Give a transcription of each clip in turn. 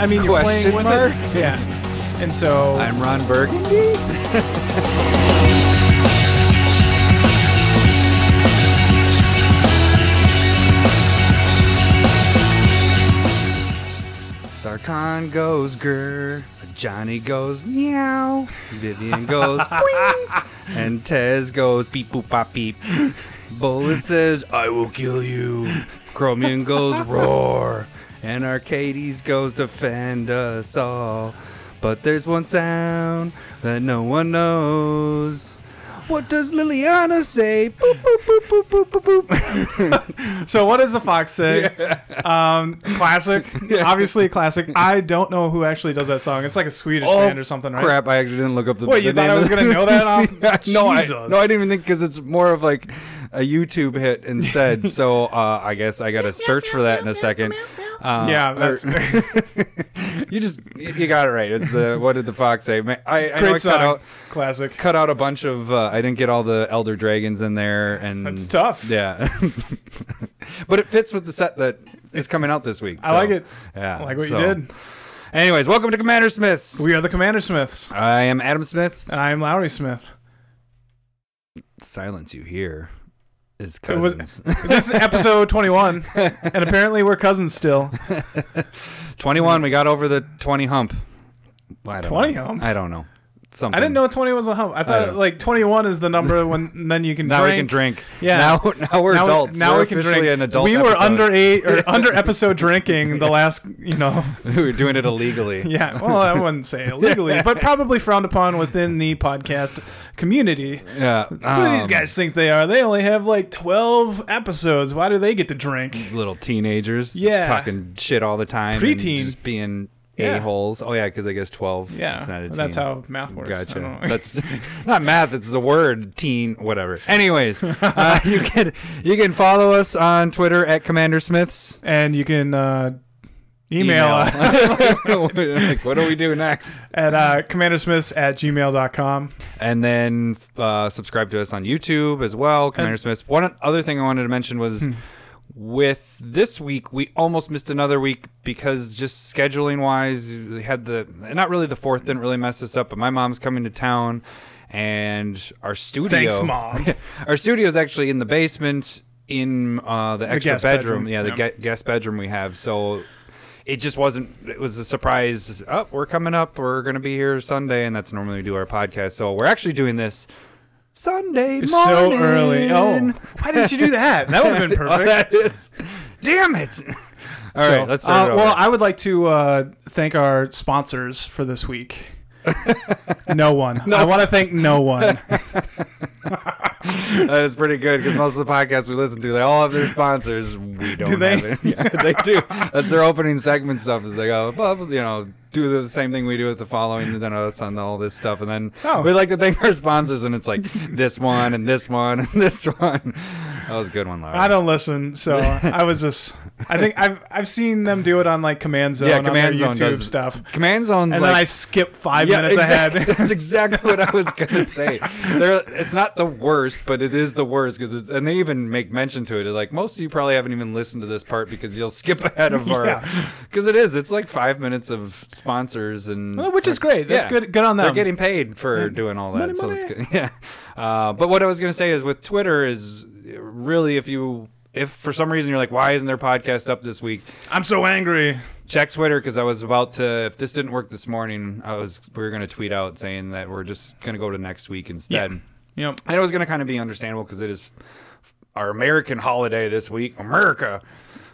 I mean, you're Question playing with mark? it. Yeah. And so I'm Ron Burgundy. Sarkhan goes grr, Johnny goes meow, Vivien goes boing, and Tez goes beep boop bop beep. Bullet says, I will kill you. Chromium goes roar, and Arcades goes defend us all. But there's one sound that no one knows. What does Liliana say? Boop, boop, boop, boop, boop, boop, boop. So what does the fox say? Um, classic, obviously a classic. I don't know who actually does that song. It's like a Swedish Oh, band or something, right? Crap! I actually didn't look up the. What, you the thought I was gonna know that off? no, I, Jesus. no, I didn't even think because it's more of like a YouTube hit instead. so uh, I guess I got to search for that in a second. Uh, Yeah, or- you just you got it right. It's the what did the fox say? I, I know I great cut song. out Classic. cut out a bunch of. Uh, I didn't get all the elder dragons in there, and That's tough. Yeah, but it fits with the set that is coming out this week. I like it. Yeah, I like what so- you did. Anyways, welcome to Commander Smiths. We are the Commander Smiths, I am Adam Smith. and I am Lowry Smith. silence you hear is It was- This is episode 21, and apparently we're cousins still. 21, we got over the 20 hump. I 20 know. hump? I don't know. Something. I didn't know 20 was a hump. I thought don't- like 21 is the number when then you can Now drink. we can drink. Yeah. Now, now we're now, adults. Now we're we can drink. an adult. we were episode. under eight or under episode drinking the last, you know. we were doing it illegally. Yeah, well, I wouldn't say illegally, but probably frowned upon within the podcast community. Yeah. Who do these um, guys think they are? They only have like 12 episodes. Why do they get to drink? Little teenagers. Yeah. Talking shit all the time. and Preteen. Being Yeah. a-holes. Oh, yeah, because I guess 12. Yeah, It's not a teen. that's how math works. Gotcha. That's not math. It's the word teen, whatever. Anyways, uh, you can you can follow us on Twitter at Commander Smiths. and you can uh, email, like, what do we do next? at uh, commandersmiths at gmail.com. And then uh, subscribe to us on YouTube as well, Commander Smiths. One other thing I wanted to mention was Hmm. With this week, we almost missed another week because just scheduling wise, we had the not really the fourth didn't really mess us up, but my mom's coming to town, and our studio. Thanks, Mom. our studio is actually in the basement in uh, the extra guest bedroom. bedroom, Yeah, the yeah. gue- guest bedroom we have. So it just wasn't. It was a surprise. Oh, we're coming up. We're gonna be here Sunday, and that's normally we do our podcast. So we're actually doing this Sunday morning. so early. Oh, why didn't you do that? That would have been Oh, perfect. that is. Damn it! All So, right, let's start. uh, well, over. I would like to uh, thank our sponsors for this week. no one. I want to thank no one. that is pretty good because most of the podcasts we listen to, they all have their sponsors. We don't. Do they? Have it. Yeah, they do. That's their opening segment stuff. Is they go, you know, do the same thing we do with the following, and then us on all this stuff, and then Oh. we like to thank our sponsors, and it's like this one and this one and this one. That was a good one, Laura. I don't listen, so I was just. I think I've I've seen them do it on like Command Zone Yeah, Command Zone YouTube does- stuff, Command zones, and like, then I skip five Yeah, minutes exactly. ahead. That's exactly what I was gonna say. They're, it's not the worst, but it is the worst because it's and they even make mention to it. They're like most of you probably haven't even listened to this part because you'll skip ahead of our Yeah. because it is. It's like five minutes of sponsors and Well, which is great. That's Yeah. good. Good on them. They're getting paid for doing all that, Money, so money. it's good. Yeah. Uh, but what I was gonna say is with Twitter is really if you if for some reason you're like why isn't their podcast up this week I'm so angry. check Twitter because I was about to. If this didn't work this morning, I was we were going to tweet out saying that we're just going to go to next week instead. Yep. And it was going to kind of be understandable because it is our American holiday this week, America,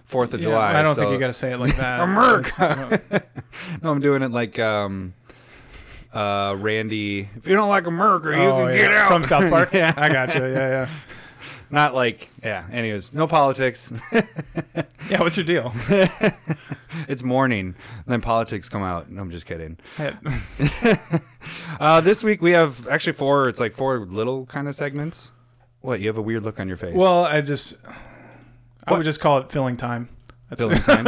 Fourth of Yeah, July. I don't so- think you got to say it like that. America. No, I'm doing it like um, uh, Randy. If you don't like America, you oh, can yeah. get out from South Park. yeah, I got you. Yeah, yeah. Not like yeah. Anyways, no politics. Yeah. What's your deal? it's morning, then politics come out. No, I'm just kidding. Uh, this week we have actually four. It's like four little kind of segments. What? You have a weird look on your face. well, I just. I What? would just call it filling time. That's filling time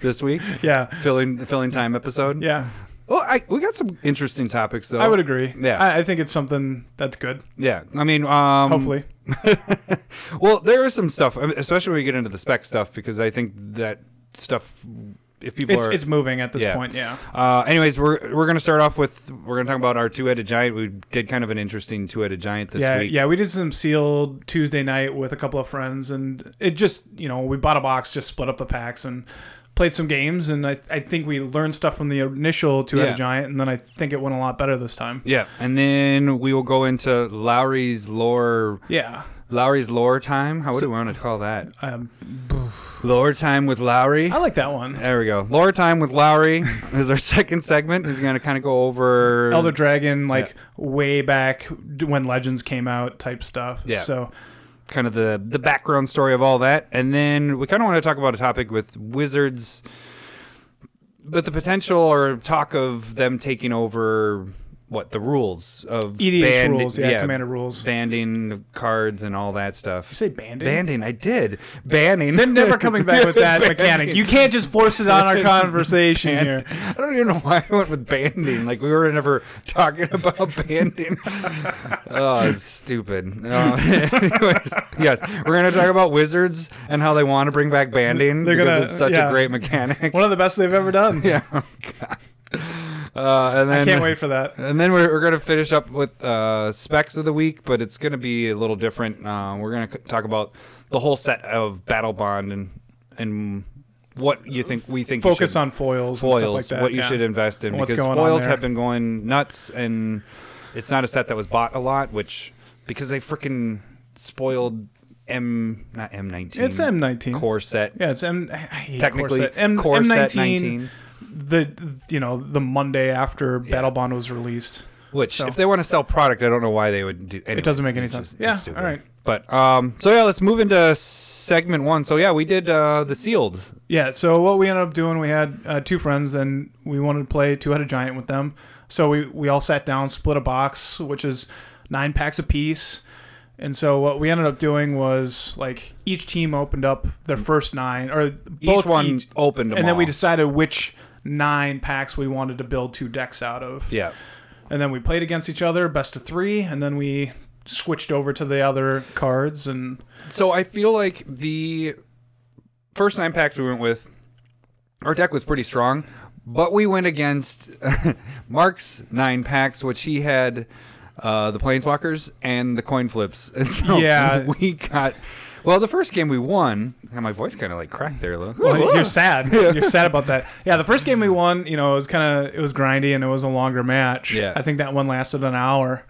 this week. Yeah. Filling filling time episode. Yeah. Well, I, we got some interesting topics though. I would agree. Yeah. I, I think it's something that's good. Yeah. I mean, um, Hopefully. well, there is some stuff, especially when we get into the spec stuff, because I think that stuff if people It's are. it's moving at this Yeah. point. Yeah. uh, anyways, we're we're gonna start off with we're gonna talk about our two-headed giant. We did kind of an interesting two-headed giant this yeah, week. yeah, we did some sealed Tuesday night with a couple of friends, and it just you know we bought a box, just split up the packs, and played some games, and I, I think we learned stuff from the initial two headed Yeah. giant, and then I think it went a lot better this time. Yeah, and then we will go into Lowry's lore. Yeah, Lowry's lore time. How would So- we want to call that? um, Lore time with Lowry. I like that one. There we go. Lore time with Lowry is our second segment. He's going to kind of go over Elder Dragon, like way back when Legends came out, type stuff. Yeah. So kind of the the background story of all that, and then we kind of want to talk about a topic with Wizards, but the potential or talk of them taking over what the rules of EDH band- rules, yeah, Commander rules. banding of cards and all that stuff. you say banding? Banding, I did. Banning. They're never coming back with that Banding. mechanic. You can't just force it on our conversation here. I don't even know why I went with banding. Like we were never talking about banding. oh, it's stupid. No. anyways, yes, we're gonna talk about wizards and how they want to bring back banding They're because gonna- it's such yeah. a great mechanic. One of the best they've ever done. yeah. Oh, God. Uh, and then I can't wait for that. and then we're, we're going to finish up with uh, specs of the week, but it's going to be a little different. Uh, we're going to talk about the whole set of Battlebond and and what you think we think Focus should- on foils, and stuff foils, like that. what you yeah. should invest in because foils have been going nuts, and it's not a set that was bought a lot, which because they freaking spoiled M not M nineteen. It's M19. core set. Yeah, it's M. I hate Technically, Corset. M, core M19, set nineteen. The you know the Monday after Battlebond was released. Which, So- if they want to sell product, I don't know why they would do. It doesn't make any sense. yeah. All right. But um, so yeah, let's move into segment one. So yeah, we did uh, the sealed. Yeah. So what we ended up doing, we had uh, two friends, and we wanted to play Two Headed Giant with them. So we we all sat down, split a box, which is nine packs a piece. And so what we ended up doing was like each team opened up their first nine, or both Each one each- opened them and then we decided which nine packs we wanted to build two decks out of. Yeah. And then we played against each other, best of three, and then we switched over to the other cards and So I feel like the first nine packs we went with, our deck was pretty strong, but we went against Mark's nine packs, which he had uh, the planeswalkers and the coin flips, and so Yeah. we got. Well, the first game we won. and my voice kind of like cracked there a little. well, you're sad. You're sad about that. Yeah, the first game we won, you know, it was kind of it was grindy and it was a longer match. Yeah. I think that one lasted an hour.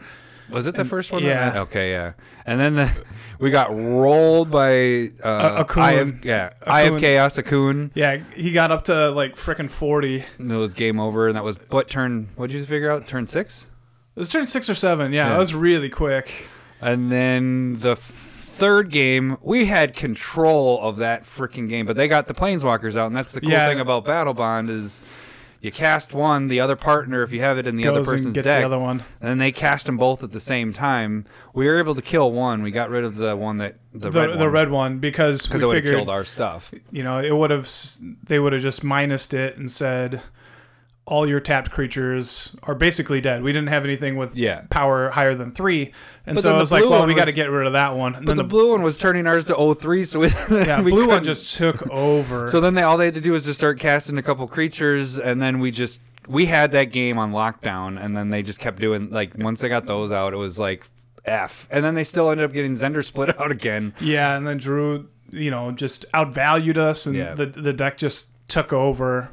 Was it the first one? yeah. that- Okay, yeah. And then the, we got rolled by uh, A- Okaun. Eye of, yeah, Eye of Okaun. Chaos Okaun. Yeah, he got up to like frickin' 40. It And It was game over, and that was what turn? What did you figure out? Turn six. It was turn six or seven. Yeah, Yeah. it was really quick. And then the f- third game, we had control of that freaking game, but they got the planeswalkers out, and that's the cool Yeah. thing about Battlebond is you cast one, the other partner, if you have it in the other Goes and person's gets deck, the other one. and then they cast them both at the same time. We were able to kill one. We got rid of the one that the, The, red the one, red one because because we it would have killed our stuff. you know it would have they would have just minused it and said all your tapped creatures are basically dead. We didn't have anything with Yeah. power higher than three, and But so I was like, well, we got to get rid of that one. And But then the, the, blue one was turning ours to 03, so we, yeah, we blue one couldn't- just took over. So then they all they had to do was just start casting a couple creatures, and then we just we had that game on lockdown, and then they just kept doing like once they got those out, it was like F, and then they still ended up getting Zndrsplt out again. yeah, and then Drew, you know, just outvalued us, and Yeah. the the deck just took over.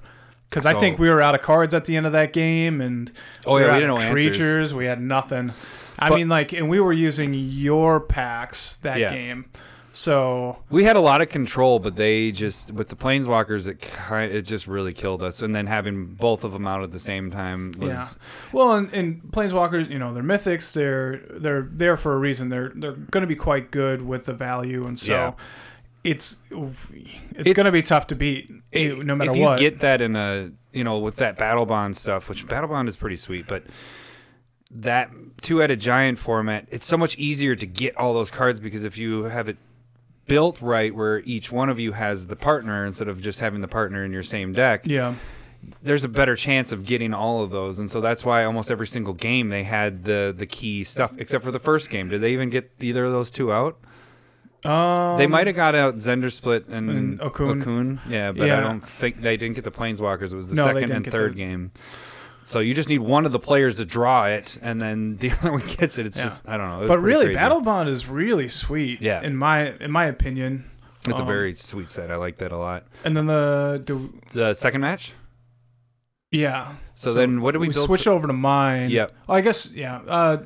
Because I think we were out of cards at the end of that game, and Oh, yeah, we out didn't know answers. creatures. We had nothing. I But- mean, like, and we were using your packs that Yeah. game, so We had a lot of control, but they just with the planeswalkers, it kind it just really killed us. And then having both of them out at the same time was Yeah. Well, and, and planeswalkers, you know, they're mythics. They're they're there for a reason. They're they're going to be quite good with the value, and so Yeah. It's it's, It's- going to be tough to beat, eh, no matter what. if you what. get that in a you know with that Battlebond stuff which Battlebond is pretty sweet but that two-headed giant format it's so much easier to get all those cards because if you have it built right where each one of you has the partner instead of just having the partner in your same deck yeah, there's a better chance of getting all of those and so that's why almost every single game they had the the key stuff except for the first game did they even get either of those two out Um, They might have got out Zndrsplt and, And Okaun. Yeah, but I don't think they didn't get the Planeswalkers. It was the No, second and third the- game. So you just need one of the players to draw it, and then the other one gets it. It's Yeah. just I don't know. But really, crazy. Battle Bond is really sweet. Yeah. In my in my opinion. It's a um, very sweet set. I like that a lot. And then the, the The second match. yeah. So, then what did we, we switched over to mine. Yep. Oh, I guess yeah. Uh,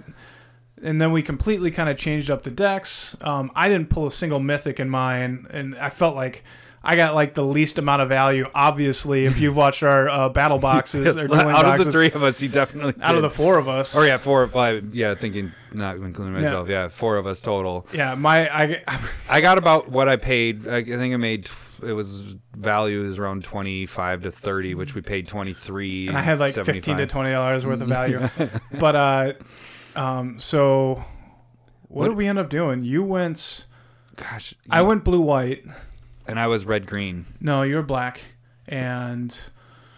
and then we completely kind of changed up the decks. Um, I didn't pull a single mythic in mine, and I felt like I got like the least amount of value. Obviously, if you've watched our uh, battle boxes or out of the three of us, he definitely out of the four of us. Or yeah, four or five. Yeah, thinking not including myself. Yeah, four of us total. yeah. My I, I got about what I paid. I, I think I made. It was value is around twenty five to thirty, which we paid twenty three. I had like fifteen to twenty dollars worth of value. but uh, um, so what, What- did we end up doing? You went. Gosh, I went blue white. and I was red green. No, you were black. And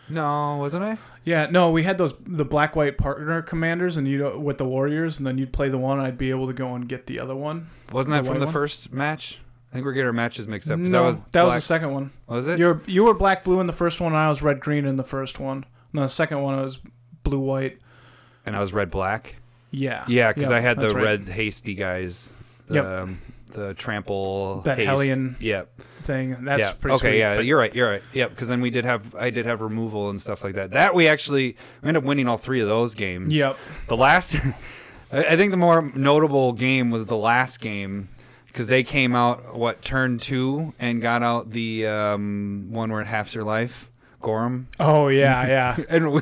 No, wasn't I? yeah, no, we had those the black white partner commanders, and you with the warriors, and then you'd play the one, I'd be able to go and get the other one. Wasn't that The from the one? first match? I think we're getting our matches mixed up. no, that was that was the second one. was it? You were you were black blue in the first one, and I was red green in the first one. And the second one I was blue white. and I was red black. Yeah, Yeah, because Yep, I had the right. red hasty guys. Yep. Um, the trample. That haste. Hellion Yep. thing. That's yeah. pretty okay. sweet. yeah. but- You're right. You're right. Yep. Because then we did have I did have removal and stuff like that. That we actually we ended up winning all three of those games. Yep. The last, I I think the more notable game was the last game because they came out what turn two and got out the um, one where it halves your life, Gorm. Oh yeah, yeah. And we,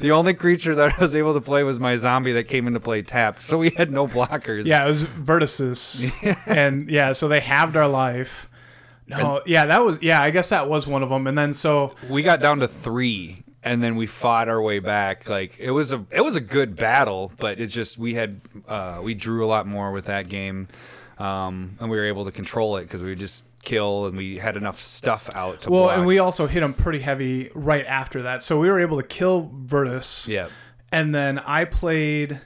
the only creature that I was able to play was my zombie that came into play tapped. So we had no blockers. Yeah, it was Virtus. and yeah, so they halved our life. No, yeah, that was yeah, I guess that was one of them. And then so we got down to three and then we fought our way back like it was a it was a good battle but it just we had uh we drew a lot more with that game um and we were able to control it because we just kill and we had enough stuff out to well, block. and we also hit him pretty heavy right after that. So we were able to kill Virtus. yeah And then I played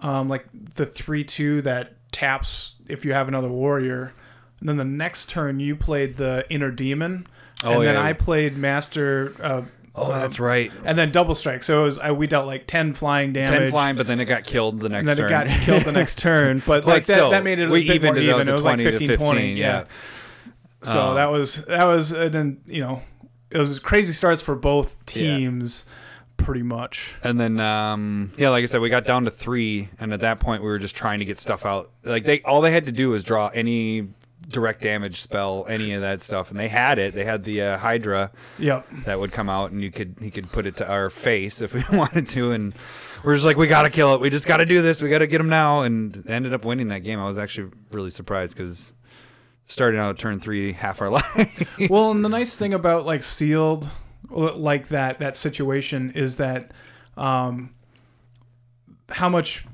um like the 3-2 that taps if you have another warrior. And then the next turn you played the inner demon. Oh, and then. I played master uh oh that's right and then double strike. So it was I, we dealt like 10 flying damage. 10 flying but then it got killed the next and then turn it got killed the next turn. But, like that, that made it a we bit more evened it even. It was like 20 15, 15, 20. Yeah. yeah. So Um, that was that was and then you know it was crazy starts for both teams, pretty much. And then, um, yeah, like I said, we got down to three, and at that point, we were just trying to get stuff out. Like they, all they had to do was draw any direct damage spell, any of that stuff, and they had it. They had the uh, Hydra Yep. that would come out, and you could he could put it to our face if we wanted to, and we're just like, we gotta kill it. We just gotta do this. We gotta get him now, and ended up winning that game. I was actually really surprised because starting out turn three, half our life. well, and the nice thing about like sealed, like that that situation is that, um, how much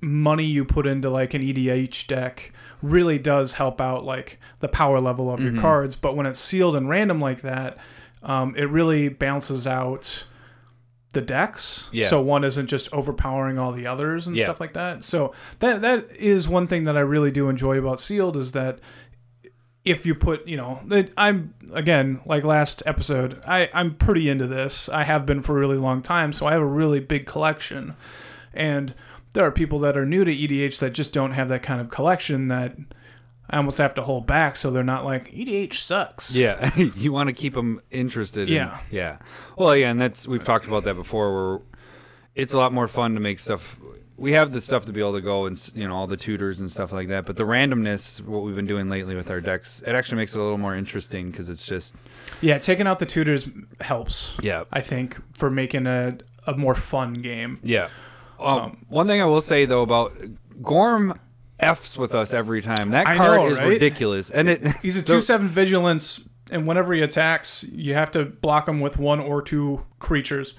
money you put into like an EDH deck really does help out like the power level of Mhm. your cards. But when it's sealed and random like that, um, it really balances out the decks. Yeah. So one isn't just overpowering all the others and Yeah. stuff like that. So that that is one thing that I really do enjoy about sealed is that if you put, you know, I'm again like last episode, I I'm pretty into this. I have been for a really long time, so I have a really big collection, and there are people that are new to EDH that just don't have that kind of collection that I almost have to hold back so they're not like EDH sucks. Yeah, you want to keep them interested. in- Yeah. yeah. Well, yeah, and that's we've talked about that before. Where it's a lot more fun to make stuff. We have the stuff to be able to go and you know all the tutors and stuff like that. But the randomness, what we've been doing lately with our decks, it actually makes it a little more interesting because it's just Yeah, taking out the tutors helps. yeah, I think for making a a more fun game. yeah. Um, Um, one thing I will say though about Gorm f's with us every time. That card know, is right? ridiculous, and it He's a two seven vigilance, and whenever he attacks, you have to block him with one or two creatures.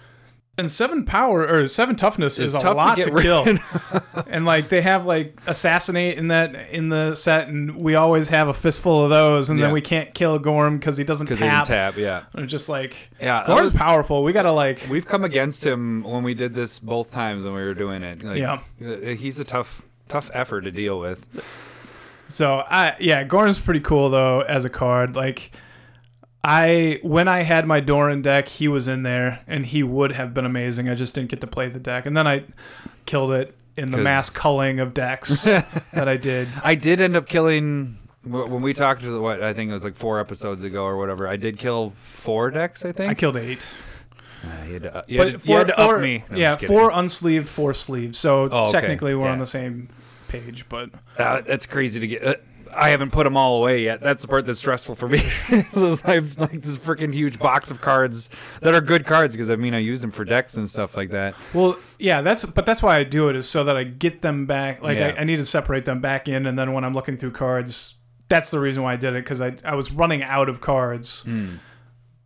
And seven power or seven toughness is a tough to lot get to, rid kill. and like they have like assassinate in that in the set, and we always have a fistful of those, and Yeah. then we can't kill Gorm because he doesn't because they tap. tap. Yeah, just like yeah. that Gorm's was- powerful. We gotta like We've come against him when we did this both times when we were doing it. Like, Yeah. uh, he's a tough, tough effort to deal with. So I yeah, Gorm's pretty cool though as a card. Like I when I had my Doran deck, he was in there and he would have been amazing. I just didn't get to play the deck. And then I killed it in the mass culling of decks that I did. I did end up killing when we talked to the, what I think it was like four episodes ago or whatever. I did kill four decks. I think. I killed eight. Uh, you had to, you but had four, you had to four- up me. No, yeah, four unsleeved, four sleeves. So Oh, okay. technically we're on the same page, but Uh, that's crazy to get. Uh, I haven't put them all away yet. That's the part that's stressful for me. So I have like this freaking huge box of cards that are good cards because I mean I use them for decks and stuff like that. Well, yeah, that's but that's why I do it is so that I get them back. Like Yeah. I, I need to separate them back in, and then when I'm looking through cards, that's the reason why I did it because I I was running out of cards hmm.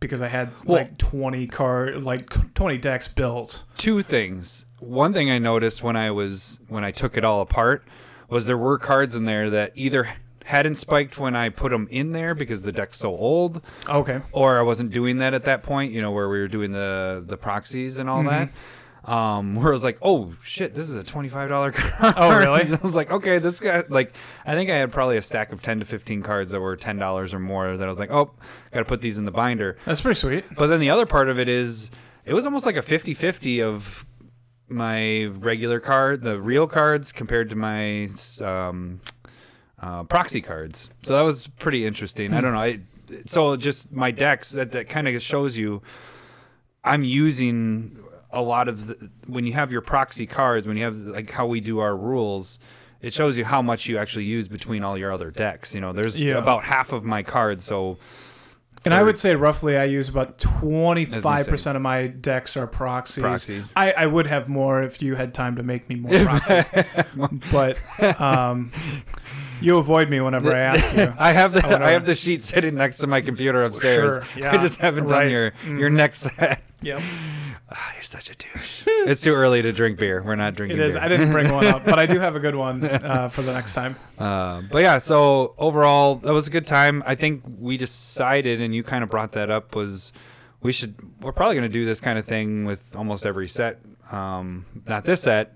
because I had Well- like 20 card like 20 decks built. Two things. One thing I noticed when I was when I took it all apart was there were cards in there that either hadn't spiked when I put them in there because the deck's so old, Okay, or I wasn't doing that at that point. You know where we were doing the the proxies and all that. Um, where I was like, oh shit, this is a twenty five dollar card. Oh, really? I was like, okay, this guy like I think I had probably a stack of ten to fifteen cards that were ten dollars or more. That I was like, oh, got to put these in the binder. that's pretty sweet. But then the other part of it is it was almost like a 50-50 of my regular card, the real cards compared to my um, uh, proxy cards. So that was pretty interesting. I don't know. I, so just my decks that, that kind of shows you I'm using a lot of the, when you have your proxy cards, when you have like how we do our rules, it shows you how much you actually use between all your other decks. You know, there's Yeah. about half of my cards, so And I would say roughly I use about 25% of my decks are proxies. Proxies. I, I would have more if you had time to make me more proxies. but um, you avoid me whenever I ask you. I have the I I have the sheet sitting next to my computer upstairs. Sure, yeah, I just haven't done right. your your Mhm. next set. Yep. Ah, you're such a douche. it's too early to drink beer. We're not drinking. It is. Beer. I didn't bring one up, but I do have a good one uh, for the next time. Uh, but yeah, so overall, that was a good time. I think we decided, and you kind of brought that up, was we should. We're probably going to do this kind of thing with almost every set. Um, not this set,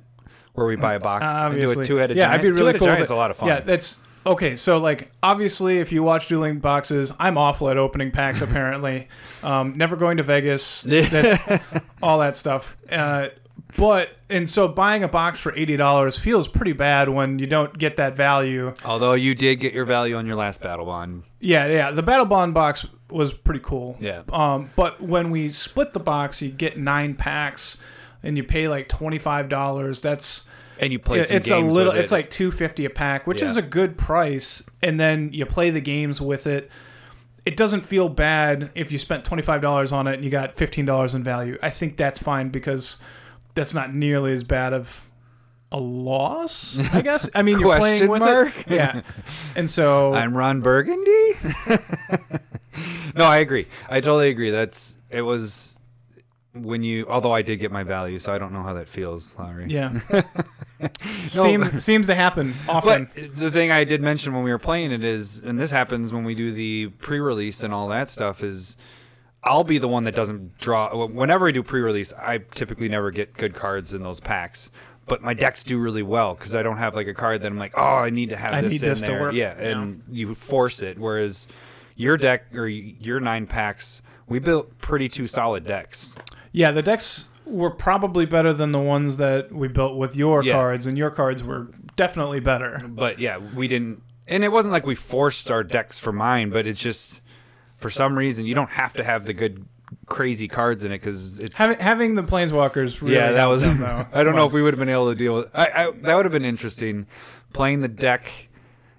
where we buy a box and do a two-headed yeah, giant. I'd be really two-headed cool. giant's with a lot of fun. Yeah, that's okay. So like, obviously, if you watch dueling boxes, I'm awful at opening packs. Apparently, um, never going to Vegas, that, all that stuff. Uh, but and so buying a box for eighty dollars feels pretty bad when you don't get that value. Although you did get your value on your last Battlebond. Yeah, yeah. The Battlebond box was pretty cool. Yeah. Um, but when we split the box, you get nine packs, and you pay like twenty five dollars. That's And you play some it's a little. It's it. like two fifty a pack, which Yeah. is a good price. And then you play the games with it. It doesn't feel bad if you spent twenty five dollars on it and you got fifteen dollars in value. I think that's fine because that's not nearly as bad of a loss. I guess. I mean, you're playing with mark? it. Yeah. And so I'm Ron Burgundy. no, I agree. I totally agree. That's it was when you. Although I did get my value, so I don't know how that feels, Larry. Yeah. seems seems to happen often. But the thing I did mention when we were playing it is, and this happens when we do the pre-release and all that stuff, is I'll be the one that doesn't draw. Whenever I do pre-release, I typically never get good cards in those packs. But my decks do really well because I don't have like a card that I'm like, oh, I need to have I this need in this to there. work. Yeah, and you force it. Whereas your deck or your nine packs, we built pretty two solid decks. yeah, the decks were probably better than the ones that we built with your Yeah. cards, and your cards were definitely better. But yeah, we didn't, and it wasn't like we forced our decks for mine, but it's just for some reason you don't have to have the good crazy cards in it because it's Having, having the planeswalkers, really yeah that was them. I don't know if we would have been able to deal with I, I that would have been interesting playing the deck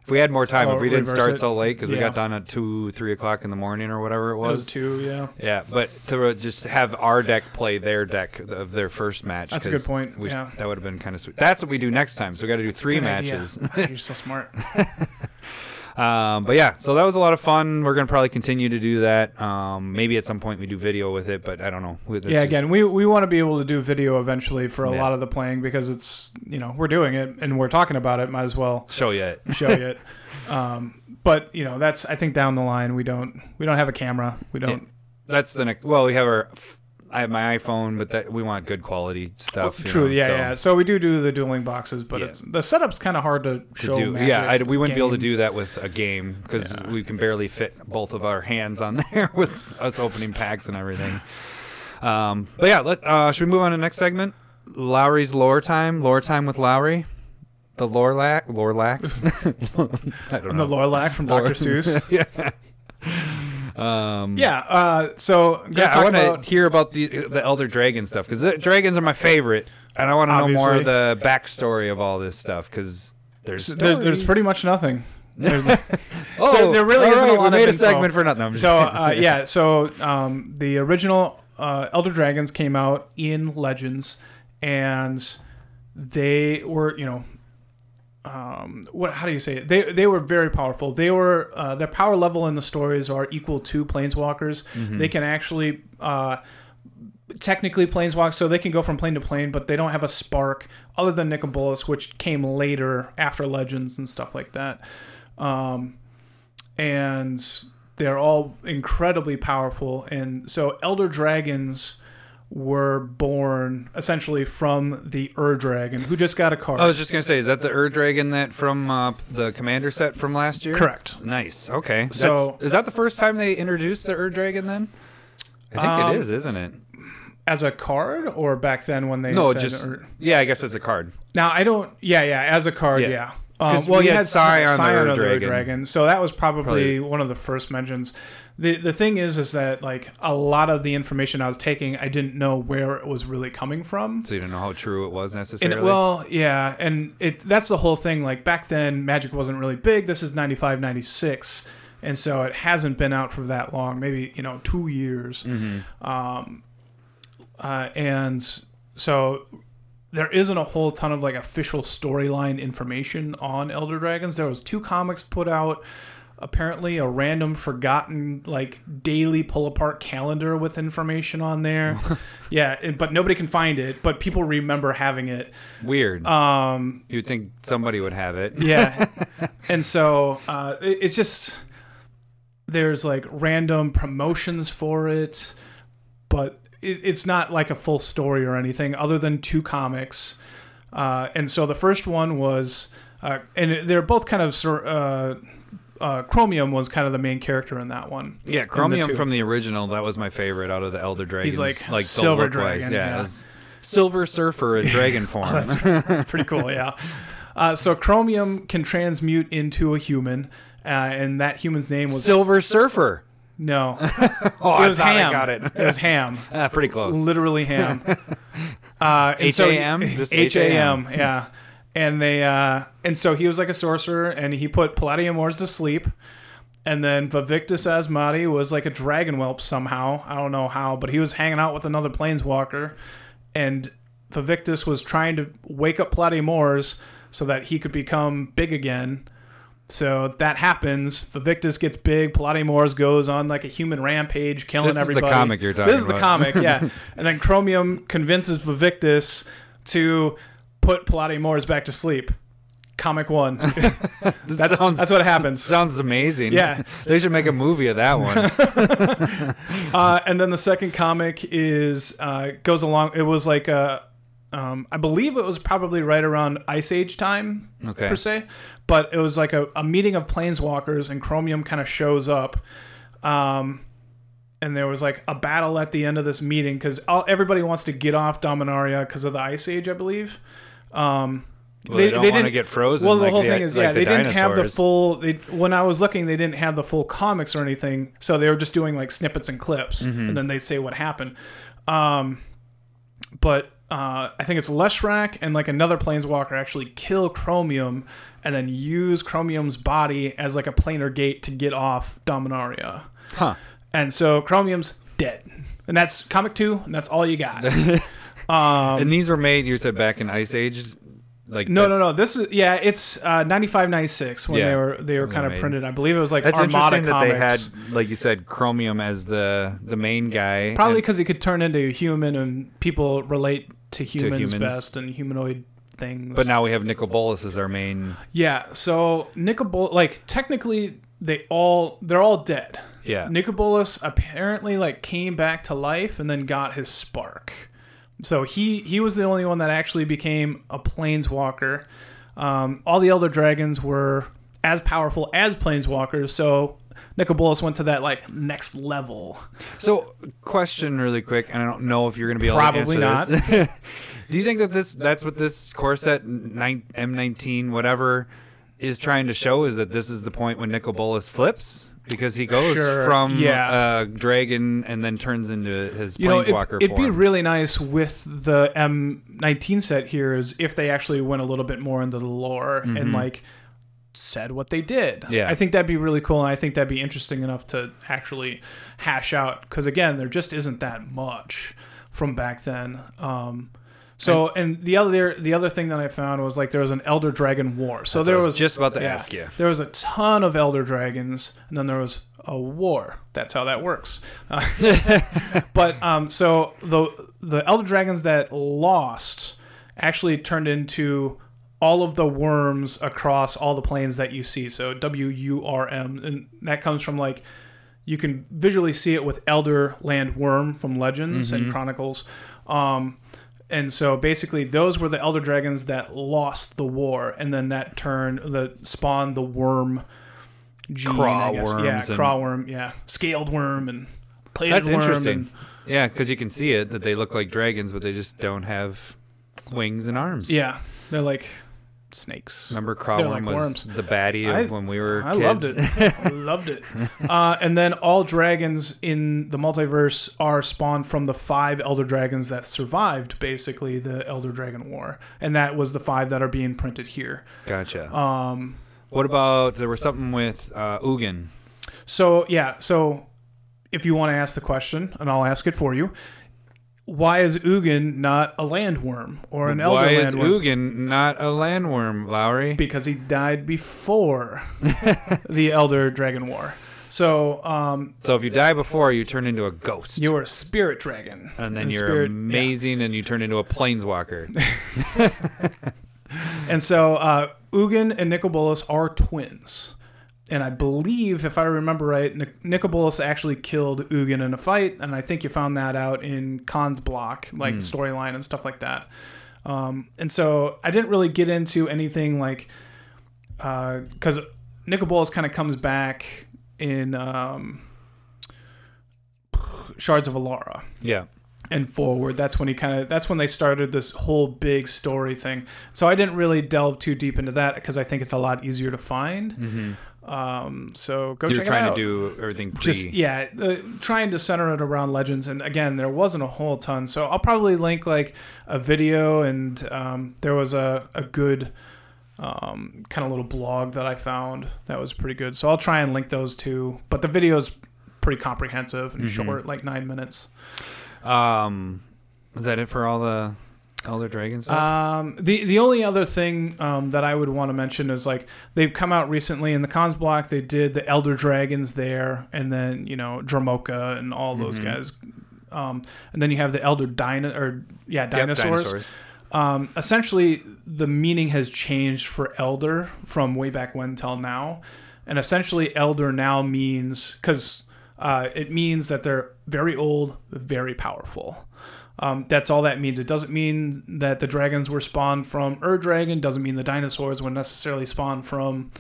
if we had more time Oh, if we didn't reverse start it. so late because we Yeah. got done at two three o'clock in the morning or whatever it was those two. Yeah, yeah, but to uh, just have our deck play their deck of their first match. That's a 'cause good point, we- yeah. that would have been kind of sweet. That's what we do next time. So we got to do three Good idea. matches. You're so smart. Um, but yeah, so that was a lot of fun. We're gonna probably continue to do that. Um, maybe at some point we do video with it, but I don't know. That's yeah, just- again, we we want to be able to do video eventually for a Yeah. lot of the playing because it's you know we're doing it and we're talking about it. Might as well show you it. show you it. Um, but you know that's I think down the line we don't we don't have a camera. We don't. That's the next. Well, we have our f- I have my iPhone, but that we want good quality stuff. you True, know, yeah, so yeah. So we do do the dueling boxes, but Yeah. it's the setup's kind of hard to To show. do, yeah, I, we wouldn't be able to do that with a game because Yeah. we can barely fit both of our hands on there with us opening packs and everything. Um, but yeah, let, uh, should we move on to the next segment? Lowry's lore time. Lore time with Lowry. The lore Lorlax. I don't And the know. Lorlac from Lore- Dr. Seuss. yeah. Um, yeah. Uh, so Yeah, I want about to hear about the the Elder Dragon stuff because dragons are my favorite, and I want to know more of the backstory of all this stuff because there's there's, there's pretty much nothing. Oh there- there really isn't a lot we made a segment for nothing. So uh, yeah, so um, the original uh, Elder Dragons came out in Legends, and they were you know. Um, what? How do you say it? They they were very powerful. They were uh, their power level in the stories are equal to planeswalkers. Mm-hmm. They can actually uh, technically planeswalk, so they can go from plane to plane, but they don't have a spark other than Nicol Bolas, which came later after Legends and stuff like that. Um, and they're all incredibly powerful. And so Elder Dragons were born essentially from the Ur Dragon, who just got a card. I was just gonna say, is that the Ur Dragon that from uh, the Commander set from last year? Correct. Nice. Okay. So- That's, is that the first time they introduced the Ur Dragon? Then I think Um, it is, isn't it? As a card, or back then when they No, just Ur- yeah. I guess as a card. now I don't. Yeah, yeah. As a card, Yeah. yeah. Um, well, we you had had Scion the Scion Ur the Ur Dragon. Dragon, so that was probably, Probably- one of the first mentions. The The thing is, is that like a lot of the information I was taking, I didn't know where it was really coming from. So you didn't know how true it was And necessarily. well, yeah, and it that's the whole thing. Like back then, Magic wasn't really big. This is 95, 96. and so it hasn't been out for that long. Maybe you know two years. Mhm. Um, uh, and so there isn't a whole ton of like official storyline information on Elder Dragons. There was two comics put out. Apparently, a random forgotten like daily pull apart calendar with information on there. yeah, and- but nobody can find it. But people remember having it. Weird. Um, You'd think somebody would have it. yeah and so uh, it- it's just there's like random promotions for it but it, it's not like a full story or anything other than two comics uh, and so the first one was uh, and they're both kind of sort. uh, uh, chromium was kind of the main character in that one Yeah, In the Chromium from the original. That was my favorite out of the Elder Dragons. like like Silver Dragon, Yeah, yeah. Silver Surfer in dragon form. That's pretty cool, yeah. Uh, so chromium can transmute into a human, uh, and that human's name was Silver Surfer. no, Oh, it was I ham. I got it. It was ham. Ah, pretty close. literally ham. Uh, he- H.A.M.? Just H A M, yeah. And they uh, and so he was like a sorcerer, and he put Palladia-Mors to sleep. And then Vaevictis Asmadi was like a dragon whelp somehow. I don't know how, but he was hanging out with another planeswalker, and Vaevictis was trying to wake up Palladia-Mors so that he could become big again. So that happens. Vaevictis gets big. Palladia-Mors goes on like a human rampage, killing This is the everybody. comic you're talking This is the comic, yeah. and then Chromium convinces Vaevictis to put Palladia-Mors back to sleep. Comic one. This That's sounds that's what happens. sounds amazing. Yeah. they should make a movie of that one. Uh, and then the second comic is uh, goes along. It was like a, um, I believe it was probably right around Ice Age time Okay. per se, but it was like a, a meeting of planeswalkers, and Chromium kind of shows up. Um, and there was like a battle at the end of this meeting because everybody wants to get off Dominaria because of the Ice Age, I believe. Um, Well, they, don't want to get frozen. well, the like whole the, thing is, like yeah, the they didn't have the full. They, when I was looking, they didn't have the full comics or anything, so they were just doing like snippets and clips, Mm-hmm. and then they'd say what happened. Um, but uh, I think it's Leshrac and like another planeswalker actually kill Chromium, and then use Chromium's body as like a planar gate to get off Dominaria, Huh. and so Chromium's dead, and that's comic two, and that's all you got. um, And these were made. You said back in Ice Age. Like No, no, no. This is yeah. It's uh, 95, 96 when Yeah. they were they were kind of made- printed. I believe it was like That's Armada interesting that they had, like you said, Chromium as the the main guy. Probably because he could turn into a human, and people relate to humans, humans. best and humanoid things. but now we have Nicol Bolas as our main. yeah. So Nicol, like technically, they all they're all dead. Yeah. Nicol Bolas apparently like came back to life and then got his spark. So he he was the only one that actually became a planeswalker. Um, all the elder dragons were as powerful as planeswalkers, so Nicol Bolas went to that like next level. So, question really quick, and I don't know if you're going to be able Probably to answer this. Do you think that this that's what this corset M19 whatever is trying to show is that this is the point when Nicol Bolas flips because he goes Sure, from yeah. a dragon and then turns into his You know, it, it'd be really nice with the M19 set here is if they actually went a little bit more into the lore and like said what they did. Mm-hmm. Yeah. I think that'd be really cool, and I think that'd be interesting enough to actually hash out because again, there just isn't that much from back then. Um, so, and the other the other thing that I found was like there was an Elder Dragon War. So That's there was was just about to yeah, ask you. There was a ton of Elder Dragons, and then there was a war. That's how that works. Uh, but um, so the the Elder Dragons that lost actually turned into all of the worms across all the planes that you see. So W U R M, and that comes from like you can visually see it with Elder Land Wurm from Legends and Chronicles. Um, and so basically, those were the Elder Dragons that lost the war, and then that turned the spawned the worm gene. Craw I guess. worms yeah, craw worm, yeah, scaled worm and plated That's worm. interesting. and- Yeah, because you can see it that they look like dragons, but they just don't have wings and arms. yeah, they're like snakes. Remember, Craw Wurm like was worms. the baddie of I- when we were I kids. loved it. I loved it. Uh, and then all dragons in the multiverse are spawned from the five elder dragons that survived, basically the Elder Dragon War, and that was the five that are being printed here. Gotcha. Um, What about there was something with uh, Ugin? so yeah, so if you want to ask the question, and I'll ask it for you. Why is Ugin not a landworm or an elder Why is? Ugin not a landworm, Lowry? because he died before the Elder Dragon War. So um, so if you die before, you turn into a ghost, you're a spirit dragon, and then And you're spirit- yeah. amazing, and you turn into a planeswalker. And so uh, Ugin and Nicol Bolas are twins. And I believe, if I remember right, Nic- Nicol Bolas actually killed Ugin in a fight, and I think you found that out in Khans block, like Hmm. storyline and stuff like that. Um, and so I didn't really get into anything like because Nicol Bolas kind of comes back in um, Shards of Alara yeah, and forward that's when he kind of that's when they started this whole big story thing so i didn't really delve too deep into that because i think it's a lot easier to find mm-hmm. Um so go you're check trying it out. to do everything pre. just yeah uh, trying to center it around legends and again there wasn't a whole ton so i'll probably link like a video and um, there was a, a good um, kind of little blog that i found that was pretty good so i'll try and link those two but the video is pretty comprehensive and Mhm. short like nine minutes Um, is that it for all the Elder Dragon stuff? Um, the the only other thing um, that I would want to mention is like they've come out recently in the Khans block. They did the Elder Dragons there, and then you know Dromoka and all those Mhm. guys. Um, and then you have the Elder Dino or yeah Yep, dinosaurs. Um, essentially, the meaning has changed for Elder from way back when till now, and essentially Elder now means because uh, it means that they're very old, very powerful. Um, that's all that means. It doesn't mean that the dragons were spawned from Ur Dragon. Doesn't mean the dinosaurs were necessarily spawned from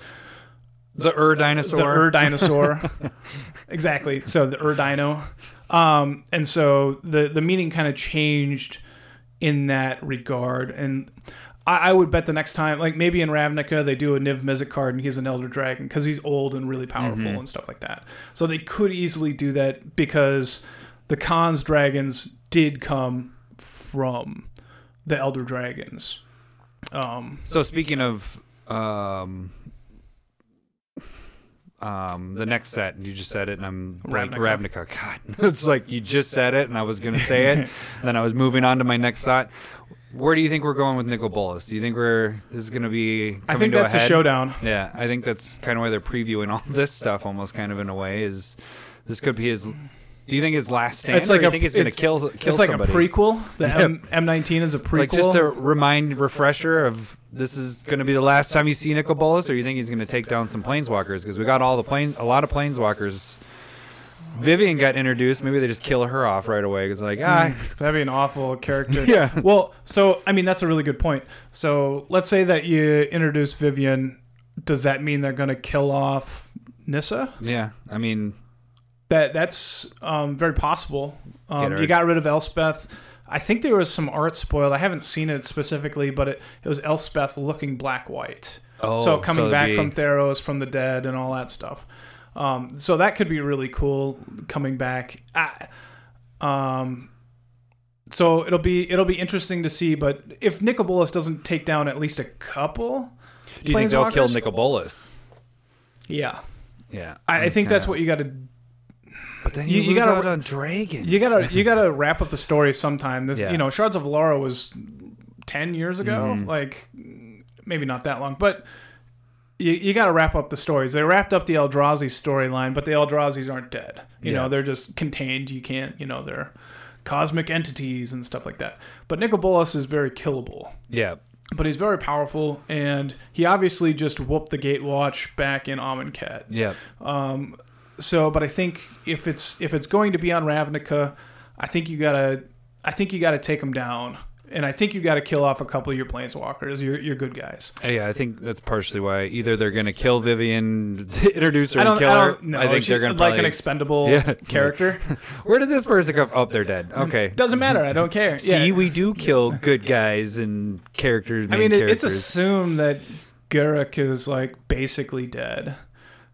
The Ur dinosaur. the Ur dinosaur. exactly. So the Ur dino. Um, and so the the meaning kind of changed in that regard. And I, I would bet the next time, like maybe in Ravnica, they do a Niv Mizzet card and he's an Elder Dragon because he's old and really powerful Mhm. and stuff like that. So they could easily do that because the Khan's dragons did come from the Elder Dragons. Um, So speaking of um, um, the next set, you just said it, and I'm blank. Ravnica. God, it's like you just said it, and I was gonna say it, and then I was moving on to my next thought. Where do you think we're going with Nicol Bolas? Do you think we're this is gonna be? Coming I think that's a head? showdown. Yeah, I think that's kind of why they're previewing all this stuff, almost kind of in a way. Is this could be his? Do you think his last stand? It's like or a- think he's going to it's- kill kill it's like somebody? a prequel. The Yeah. M M19 is a prequel. It's like just a remind refresher of this is going to be the last time you see Nicol Bolas, or you think he's going to take down some planeswalkers because we got all the plane, a lot of planeswalkers. Vivien got introduced. Maybe they just kill her off right away because like ah That'd be an awful character. Yeah. Well, so I mean that's a really good point. So let's say that you introduce Vivien. Does that mean they're going to kill off Nissa? yeah. I mean That that's um, very possible. Um, you got rid of Elspeth. I think there was some art spoiled. I haven't seen it specifically, but it, it was Elspeth looking black white. oh so coming it'd back from Theros from the dead and all that stuff. Um, so that could be really cool coming back. I, um, so it'll be it'll be interesting to see. But if Nicol Bolas doesn't take down at least a couple, Do you think they'll kill Bolas? yeah, Yeah, I, I think that's what you got to But then you- you, you gotta- on dragons. you gotta you gotta wrap up the story sometime. This Yeah. you know Shards of Alara was ten years ago, Mhm. like maybe not that long, but. You, you got to wrap up the stories. They wrapped up the Eldrazi storyline, but the Eldrazi's aren't dead. You Yeah. know, they're just contained. You can't, you know, they're cosmic entities and stuff like that. But Nicol Bolas is very killable. yeah. But he's very powerful, and he obviously just whooped the Gatewatch back in Amonkhet. Yeah. Um, so, but I think if it's if it's going to be on Ravnica, I think you gotta I think you gotta take them down, and I think you gotta kill off a couple of your planeswalkers, your your good guys. Uh, yeah, I think that's partially why either they're going to kill Vivien, introduce her, and kill I her. know. I think She- they're going to like an expendable Yeah. character. Where did this person come? Oh, they're dead. Mm-hmm. Okay. Doesn't matter. I don't care. See, yeah. we do kill good guys and characters. I mean, it, it's assumed that Garruk is like basically dead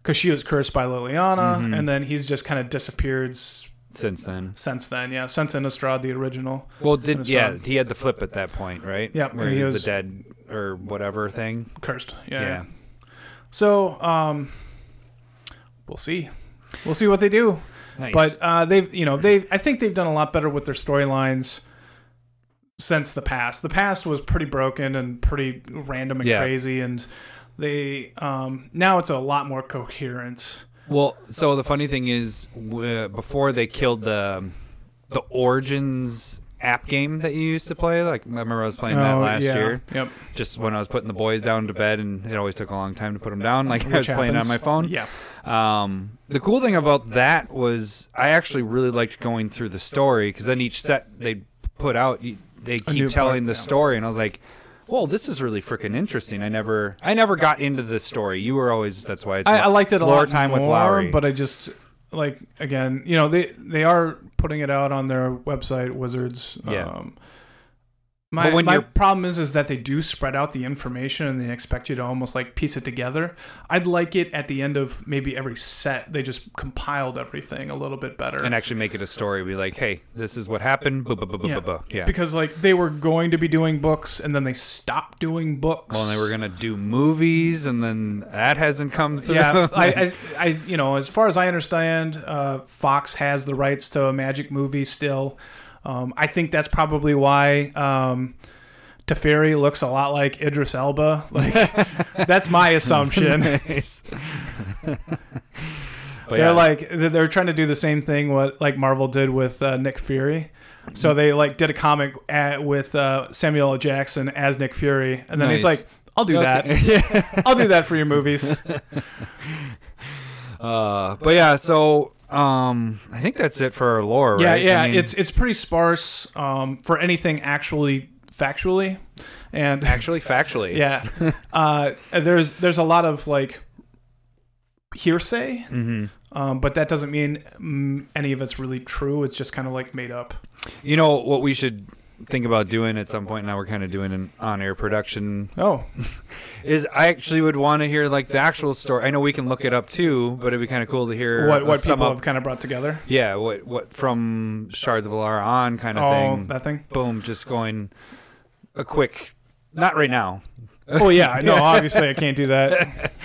because she was cursed by Liliana, Mhm. and then he's just kind of disappeared since then. since then. Yeah, since Innistrad, the original. Well, did That's yeah, he had the flip at that point, right? Yeah, where he he's was- the dead or whatever thing. cursed. Yeah. Yeah. So, um, we'll see. We'll see what they do. Nice. But uh, they've, you know, they. I think they've done a lot better with their storylines since the past. The past was pretty broken and pretty random and Yeah. crazy, and they um, now it's a lot more coherent. Well, so the funny thing is, before they killed the the Origins app game that you used to play, like I remember I was playing that Oh, last yeah. year, Yep. just when I was putting the boys down to bed, and it always took a long time to put them down. Like I was Which playing on my phone. Yeah. Um, the cool thing about that was I actually really liked going through the story because then each set they put out, they keep telling part, the yeah. story, and I was like. Whoa, this is really freaking interesting. I never, I never got into the story. You were always. That's why it's. I, I liked it a lot time more, with Lowry. but I just like again, you know, they they are putting it out on their website, Wizards. Yeah. Um, my my you're- problem is is that they do spread out the information and they expect you to almost like piece it together. I'd like it at the end of maybe every set they just compiled everything a little bit better. and actually make it a story. Be like, hey, this is what happened. Yeah. yeah. because like they were going to be doing books and then they stopped doing books. Well, and they were gonna do movies, and then that hasn't come through. yeah, I, I, I, you know, as far as I understand, uh, Fox has the rights to a Magic movie still. Um, I think that's probably why um, Teferi looks a lot like Idris Elba. Like, that's my assumption. They're yeah, like they're trying to do the same thing what like Marvel did with uh, Nick Fury. So they like did a comic at, with uh, Samuel L. Jackson as Nick Fury, and then he's like, "I'll do that. I'll do that for your movies." uh, but yeah, so um, I think that's it for our lore, Yeah, right? yeah, I mean, it's it's pretty sparse um, for anything actually factually, and actually factually. yeah, uh, there's there's a lot of like hearsay, hmm um, but that doesn't mean mm, any of it's really true. It's just kind of like made up. You know what we should think about doing at some point. Now we're kind of doing an on-air production. Oh, Is I actually would want to hear like the actual story. I know we can look it up too, but it'd be kind of cool to hear what uh, what people of- have kind of brought together. Yeah, what what from Shards of Alara on kind of thing. Oh, thing. that thing. Boom, just going a quick. Not right now. Oh yeah, no, obviously I can't do that.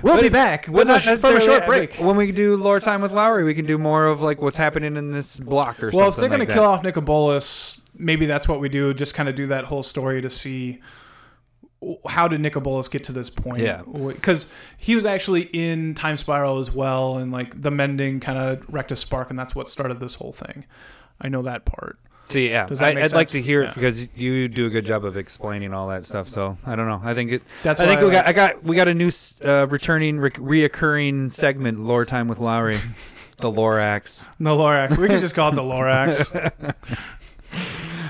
We'll But- be back with not a, from a short break. When we do lore time with Lowry, we can do more of like what's happening in this block or something. Well, if they're going to kill off Nicol Bolas, maybe that's what we do. Just kind of do that whole story to see how did Nicol Bolas get to this point? Yeah. because he was actually in Time Spiral as well, and like the mending kind of wrecked a spark, and that's what started this whole thing. I know that part. See, yeah, I, I'd like to hear Yeah. it because you do a good job of explaining all that stuff. So I don't know. I think it. That's I think why we I got. I got. We got a new uh, returning, re- reoccurring segment, lore time with Lowry, the Lorax. The Lorax. We could just call it the Lorax.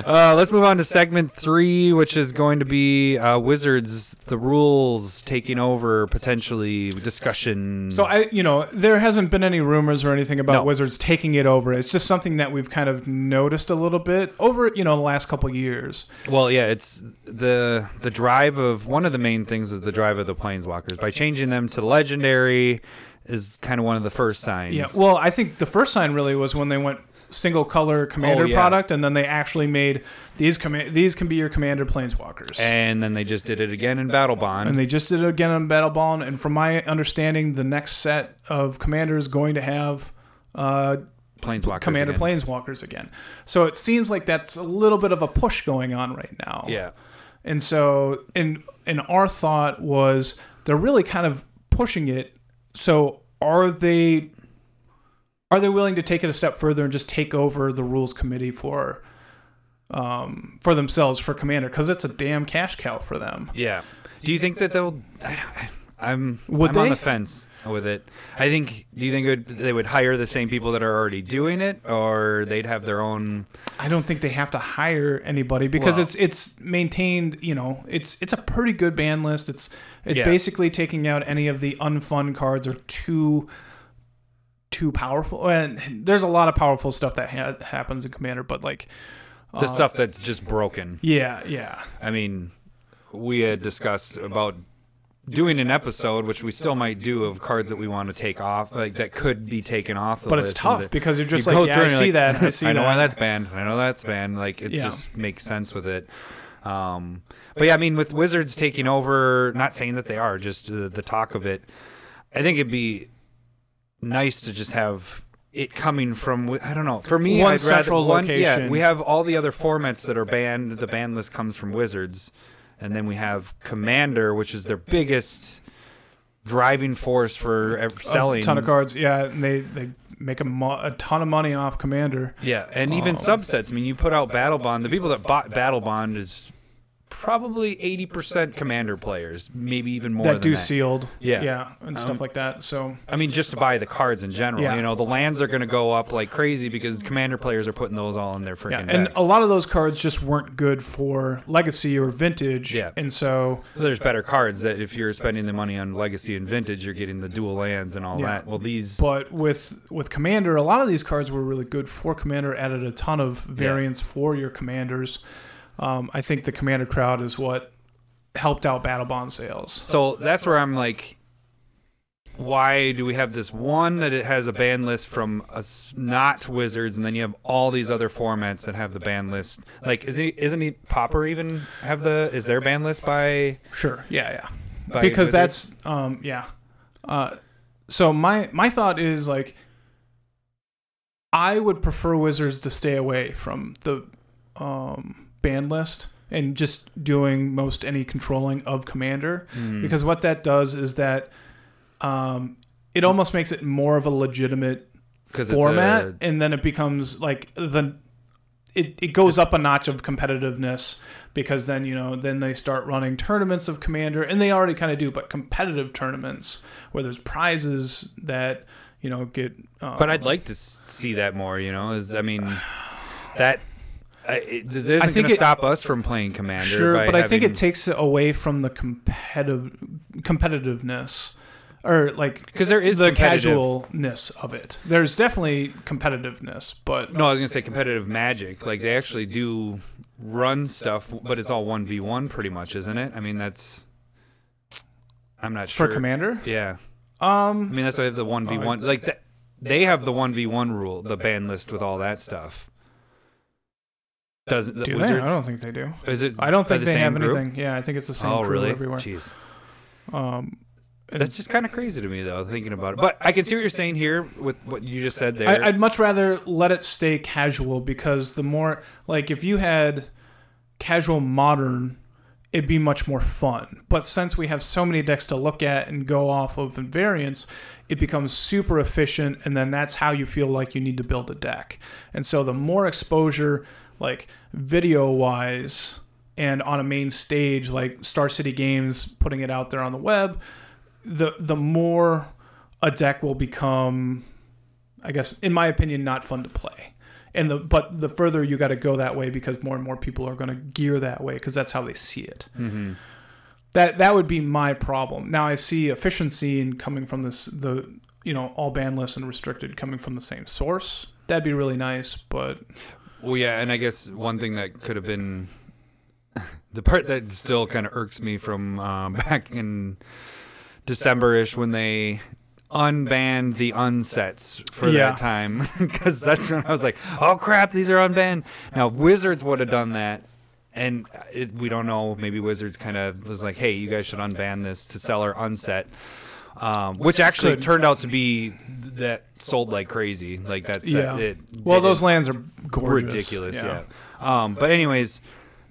Uh, let's move on to segment three, which is going to be uh, Wizards, the rules taking over, potentially discussion. So I, you know, there hasn't been any rumors or anything about No. Wizards taking it over. It's just something that we've kind of noticed a little bit over, you know, the last couple years. Well, yeah, it's the the drive of one of the main things was the drive of the planeswalkers. By changing them to legendary is kind of one of the first signs. Yeah. Well, I think the first sign really was when they went single color commander Oh, yeah. product, and then they actually made these command these can be your commander planeswalkers. and then they just did it again in Battlebond. And they just did it again in Battlebond. And from my understanding, the next set of commanders going to have uh, planeswalkers commander again. planeswalkers again. So it seems like that's a little bit of a push going on right now. Yeah. And so, and and our thought was they're really kind of pushing it. So are they are they willing to take it a step further and just take over the rules committee for um for themselves for commander because it's a damn cash cow for them. Yeah. Do you think that they'll? I don't, I'm. Would I'm on the fence with it. I think. Do you think it would, they would hire the same people that are already doing it, or they'd have their own? I don't think they have to hire anybody because Well- it's it's maintained. You know, it's it's a pretty good ban list. It's it's Yeah. basically taking out any of the unfun cards or too too powerful. And there's a lot of powerful stuff that ha- happens in Commander, but like The uh, stuff that's just broken. Yeah, yeah, I mean, we had discussed about doing an episode, which we still might do, of cards that we want to take off, like that could be taken off. The but it's tough that- because you're just you like, yeah, I see like, that, I see I know that. why that's banned. I know that's banned. Like it Yeah. just makes sense with it. Um, but yeah, I mean, with Wizards taking over, not saying that they are, just uh, the talk of it. I think it'd be nice to just have it coming from I don't know. For me, One I'd rather- central one- Yeah, location. we have all the other formats that are banned. The ban list comes from Wizards, and then we have Commander, which is their biggest driving force for selling a ton of cards. Yeah, and they they make a, mo- a ton of money off Commander. Yeah, and even Um, subsets. I mean, you put out Battlebond. The people that bought Battlebond is probably eighty percent Commander players, maybe even more that than do that. Yeah, Yeah. yeah, and stuff Um, like that. So I mean, just to buy the cards in general. Yeah. You know, the lands are going to go up like crazy because Commander players are putting those all in their freaking yeah, and decks. a lot of those cards just weren't good for Legacy or Vintage. Yeah. and so There's better cards that if you're spending the money on Legacy and Vintage, you're getting the dual lands and all Yeah. that. Well, these. But with with Commander, a lot of these cards were really good for Commander. Added a ton of variants for your commanders. Um, I think the Commander crowd is what helped out Battlebond sales. So that's where I'm like, why do we have this one that it has a ban list from us not wizards, and then you have all these other formats that have the ban list? Like, isn't he, isn't he Pauper even have the? Is their ban list by? Sure, yeah, yeah. by because Wizards? that's um, yeah. Uh, so my my thought is like, I would prefer Wizards to stay away from the um, ban list and just doing most any controlling of Commander. Hmm. because what that does is that um, it almost makes it more of a legitimate format, a- and then it becomes like the it, it goes up a notch of competitiveness because then you know then they start running tournaments of commander and they already kind of do but competitive tournaments where there's prizes that you know get um, But I'd like to see that more. You know, is I mean, that. I, this isn't think going to it- stop us from playing Commander. sure but i think it takes it away from the competitive competitiveness or like because there is the casualness of it. There's definitely competitiveness, but No, I was gonna say competitive magic. Like they actually do run stuff, but it's all one v one pretty much, isn't it? I mean, that's. I'm not sure for commander, Yeah, I um, mean that's why they have the one v one. Like that, they have the one v one rule, the ban list with all that stuff. Does do they? I don't think they do. Is it? I don't think the they have group? anything. Yeah, I think it's the same Oh, crew really? everywhere. Jeez, Um, that's just kind of crazy to me though, thinking about it. But I can see what you're saying here with what you just said there. I, I'd much rather let it stay casual because the more like if you had casual modern it'd be much more fun. But since we have so many decks to look at and go off of in variants, it becomes super efficient, and then that's how you feel like you need to build a deck. And so the more exposure, like video wise, and on a main stage like Star City Games putting it out there on the web, the the more a deck will become, I guess, in my opinion, not fun to play. And the but the further you got to go that way because more and more people are going to gear that way because that's how they see it. Mm-hmm. That that would be my problem. Now I see efficiency in coming from this the you know all banless and restricted coming from the same source. That'd be really nice, but Well, yeah, and I guess one thing that could have been the part that still kind of irks me from um, back in December-ish when they unbanned the unsets for Yeah. that time because that's when I was like, oh crap, these are unbanned. Now Wizards would have done that. And it, we don't know. Maybe Wizards kind of was like, "Hey, you guys should unban this to sell our unset," um, which actually turned out to be that sold like crazy. Like that set. Yeah. It, well, it- those lands are gorgeous. ridiculous. Yeah. Um, but anyways,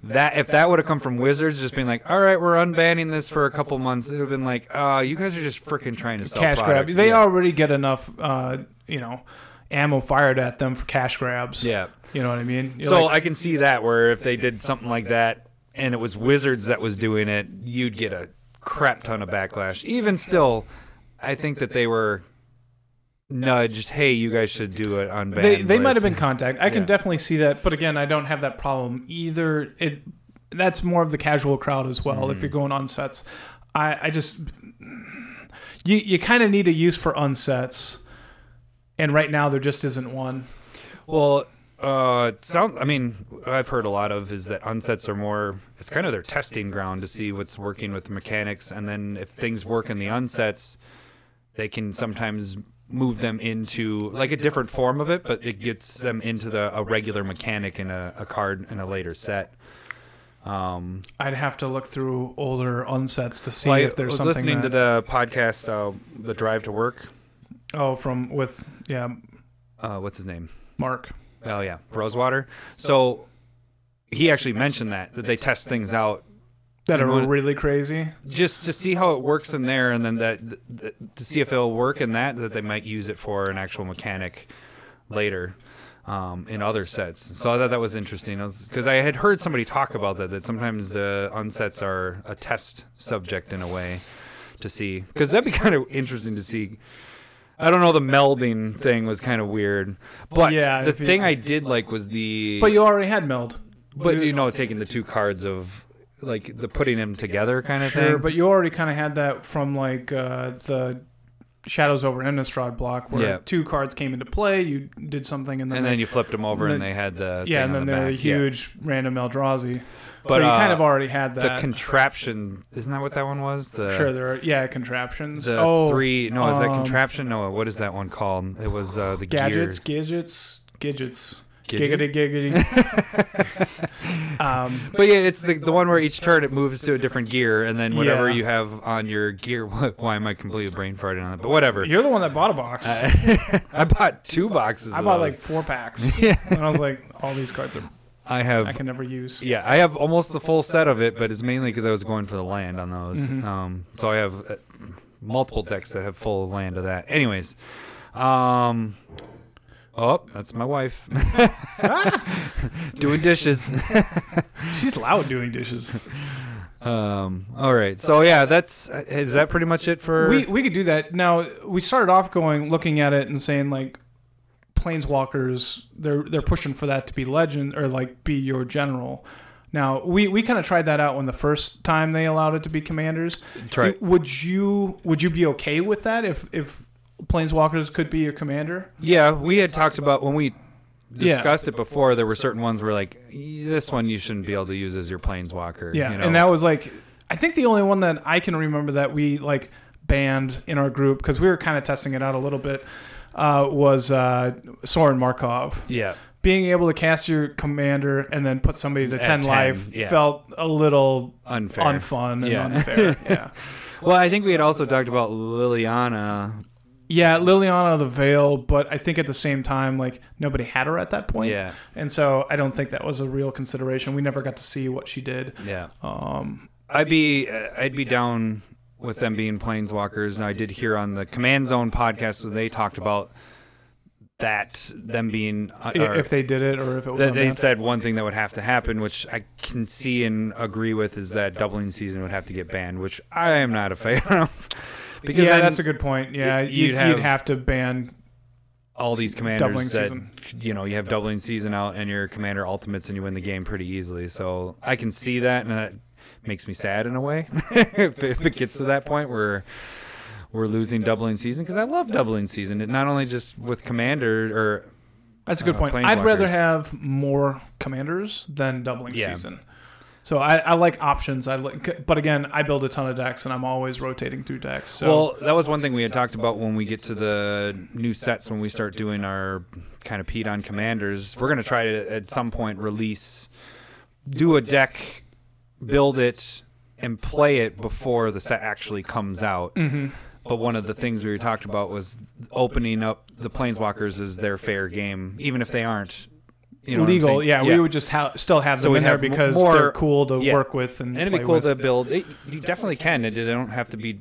that if that would have come from Wizards, just being like, all right, we're unbanning this for a couple months, it would have been like, oh, you guys are just freaking trying to sell cash product. grab. They yeah. already get enough, uh, you know, ammo fired at them for cash grabs. Yeah. You know what I mean? You're So like, I can see that where if they did something like that and it was Wizards that was doing it, you'd get a crap ton of backlash. Even still, I think that they were nudged. Hey, you guys should do it on they they might have been contact. I can Yeah. definitely see that, but again, I don't have that problem either. It that's more of the casual crowd as well. Mm-hmm. If you're going on sets, I I just you you kind of need a use for unsets, and right now there just isn't one. Well, uh, sound. I mean, I've heard a lot of is that unsets are more. It's kind of their testing ground to see what's working with mechanics, and then if things work in the unsets, they can sometimes move them into like a different form of it, but it gets them into the a regular mechanic in a, a card in a later set. Um, I'd have to look through older unsets to see well, I if there's was something listening to the podcast, uh, the Drive to Work. oh from with yeah Uh, what's his name? Mark. Oh yeah, Rosewater. So he actually mentioned that that they test things out That are really crazy. just to see how it works in there, and then that th- th- to see if it'll work in that, that they might use it for an actual mechanic later um, in other sets. So I thought that was interesting because I had heard somebody talk about that. That sometimes the unsets are a test subject in a way to see because that'd be kind of interesting to see. I don't know. The melding thing was kind of weird, but Yeah, the thing I did like was the But you already had meld. but you know taking the two cards of like the putting them together kind of Sure, thing. but you already kind of had that from like uh, the Shadows over Innistrad block, where Yeah. two cards came into play. You did something, and then and they- then you flipped them over, and then- they had the yeah, thing and then the they're back. Yeah. huge random Eldrazi. But, so you uh, kind of already had that. The contraption isn't that what that one was? The sure, there are yeah contraptions. the oh, three no is that um, contraption? No, what is that one called? It was uh, the gadgets, gears. gadgets, gadgets? Giggity, giggity. um, But yeah, it's the the one where each turn it moves to a different gear, and then whatever Yeah. you have on your gear. Why am I completely brain farting on it? But whatever. you're the one that bought a box. I, I bought two boxes. I bought like four packs, Yeah. and I was like, all these cards are I have I can never use. Yeah, I have almost the full set of it, but it's mainly because I was going for the land on those. Mhm. Um, so I have uh, multiple decks that have full land of that. Anyways, um, oh, that's my wife doing dishes. She's loud doing dishes. Um, all right, so yeah, that's is that pretty much it for? we we could do that. Now we started off going looking at it and saying like planeswalkers they're they're pushing for that to be legend or like be your general. Now we, we kind of tried that out when the first time they allowed it to be commanders. It- would you would you be okay with that if if planeswalkers could be your commander? yeah, we had talked about when we Yeah. discussed it before. There were certain ones where like this one you shouldn't be able to use as your planeswalker. Yeah, you know? and that was like I think the only one that I can remember that we like banned in our group because we were kind of testing it out a little bit uh, was uh, Sorin Markov. yeah. Being able to cast your commander and then put somebody to At 10, 10, life yeah. felt a little Unfair. unfun and Yeah. unfair. Yeah. Well, I think we had also talked about Liliana Yeah, Liliana the Veil, but I think at the same time, like nobody had her at that point. Yeah, And so I don't think that was a real consideration. We never got to see what she did. yeah. Um, I'd be uh, I'd be down with them being planeswalkers, and I did hear on the Command Zone podcast where they talked about that them being uh, if they did it or if it was they said one thing that would have to happen, which I can see and agree with, is that doubling season would have to get banned, which I am not a fan of. Because yeah, that's a good point. Yeah, you'd you'd, you'd, have- have, to ban. all these commanders Doubling that season. you know you have doubling season out and your commander ultimates and you win the game pretty easily. So I can see that, and that makes me sad in a way if, if it gets to that point where we're losing doubling season because I love doubling season. It not only just with commander or That's a good uh, point. I'd rather have more commanders than doubling Yeah. season. So I, I like options. I like, but again, I build a ton of decks, and I'm always rotating through decks. So well, that was one thing we had talked about when we get to the new sets when we start doing our kind of Pete on commanders. We're gonna try to at some point release, do a deck, build it, and play it before the set actually comes out. Mhm. But one of the things we talked about was opening up the planeswalkers as their fair game, even if they aren't. You know legal, saying? yeah, we would just ha- still have So them we'd in there because more- they're cool to yeah. work with and, And it'd be cool with. to build. It, you definitely can. It, they don't have to be.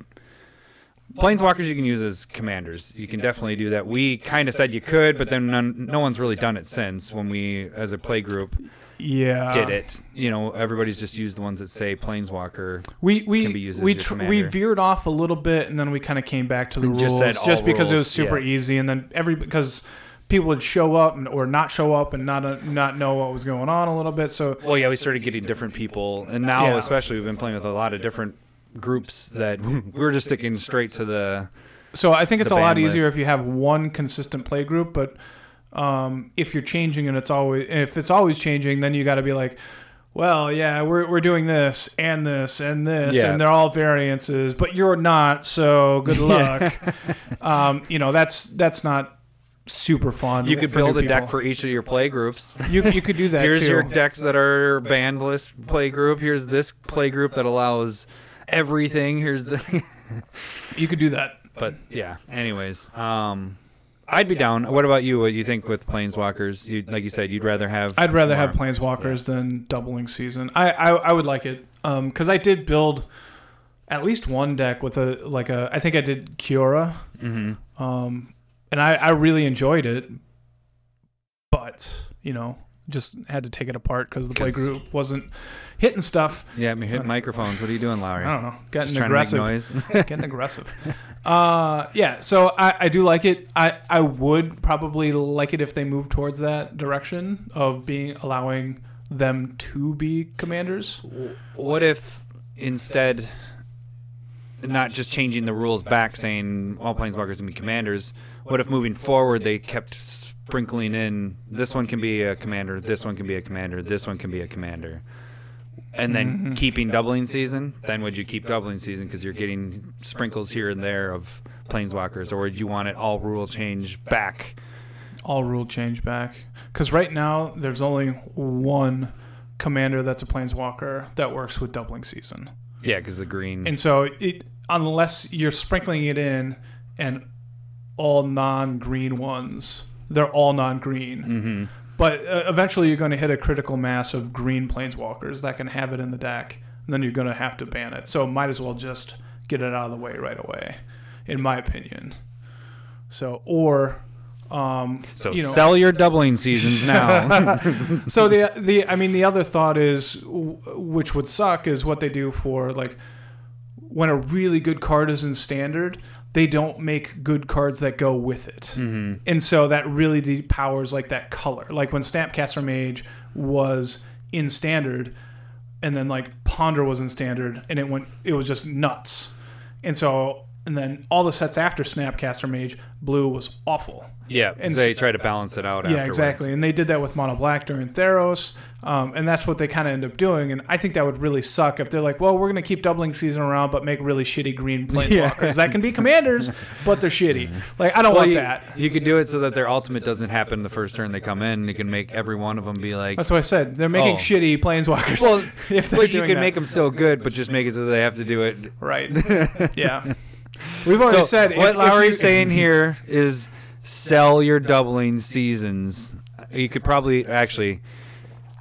Planeswalkers you can use as commanders. You can definitely do that. We kind of said you could, but then none, no one's really done it since when we, as a play group, yeah, did it. You know, everybody's just used the ones that say Planeswalker. We we can be used we tr- we veered off a little bit, and then we kind of came back to the And rules just just because it was super yeah. easy, and then every because people would show up and, or not show up and not uh, not know what was going on a little bit. So Well, yeah, we started getting different people, and now Yeah. especially we've been playing with a lot of different groups that we're just sticking straight to the. So I think it's a lot easier list. if you have one consistent play group, but um, if you're changing and it's always if it's always changing, then you got to be like, well, yeah, we're we're doing this and this and this, Yeah. and they're all variances, but you're not, so good luck. um, you know, that's that's not super fun. You could build a deck for each of your play groups. you you could do that. Here's too. your decks that are banned list play group. Here's this play group that allows everything. Here's the. You could do that. but yeah. Anyways, um, I'd be down. What about you? What you think with planeswalkers? You like you said, you'd rather have. I'd rather more- have planeswalkers than doubling season. I, I I would like it because I did build at least one deck with a like a I think I did Kiora, Mhm. um, and I I really enjoyed it, but you know just had to take it apart because the play group wasn't hitting stuff. Yeah, me hitting microphones. What are you doing, Lowry? I don't know, getting Just aggressive. getting aggressive. Uh, yeah. So I, I do like it. I, I would probably like it if they move towards that direction of being allowing them to be commanders. What if instead, not just changing the rules back, saying all planeswalkers can be commanders? What if moving forward they kept sprinkling in this one can be a commander, this one can be a commander, this one can be a commander, and then Mhm. keeping doubling season? Then would you keep doubling season because you're getting sprinkles here and there of planeswalkers, or would you want it all rule change back? All rule change back because right now there's only one commander that's a planeswalker that works with doubling season, Yeah, because the green. and so it unless you're sprinkling it in and all non-green ones, they're all non-green. hmm But uh, eventually, you're going to hit a critical mass of green planeswalkers that can have it in the deck, and then you're going to have to ban it. So might as well just get it out of the way right away, in my opinion. So or, um, So you know, sell your doubling seasons now. so the the I mean the other thought is, which would suck, is what they do for like when a really good card is in standard, they don't make good cards that go with it. hmm And so that really depowers like that color. Like when Snapcaster Mage was in standard and then like Ponder was in standard and it went it was just nuts. And so and then all the sets after Snapcaster Mage, blue was awful. Yeah, And they try to balance it out. Yeah, afterwards. exactly. And they did that with Mono Black during Theros. Um, and that's what they kind of end up doing. And I think that would really suck if they're like, well, we're going to keep doubling season around, but make really shitty green planeswalkers. That can be commanders, but they're shitty. Like, I don't Well, want you, that. you could do it so that their ultimate doesn't happen the first turn they come in. You can make every one of them be like. That's what I said. They're making Oh. shitty planeswalkers. well, if you can that. make them still good, but just make it so they have to do it. right. yeah. We've already So said what Lowry's you- saying here is sell your doubling seasons. You could probably actually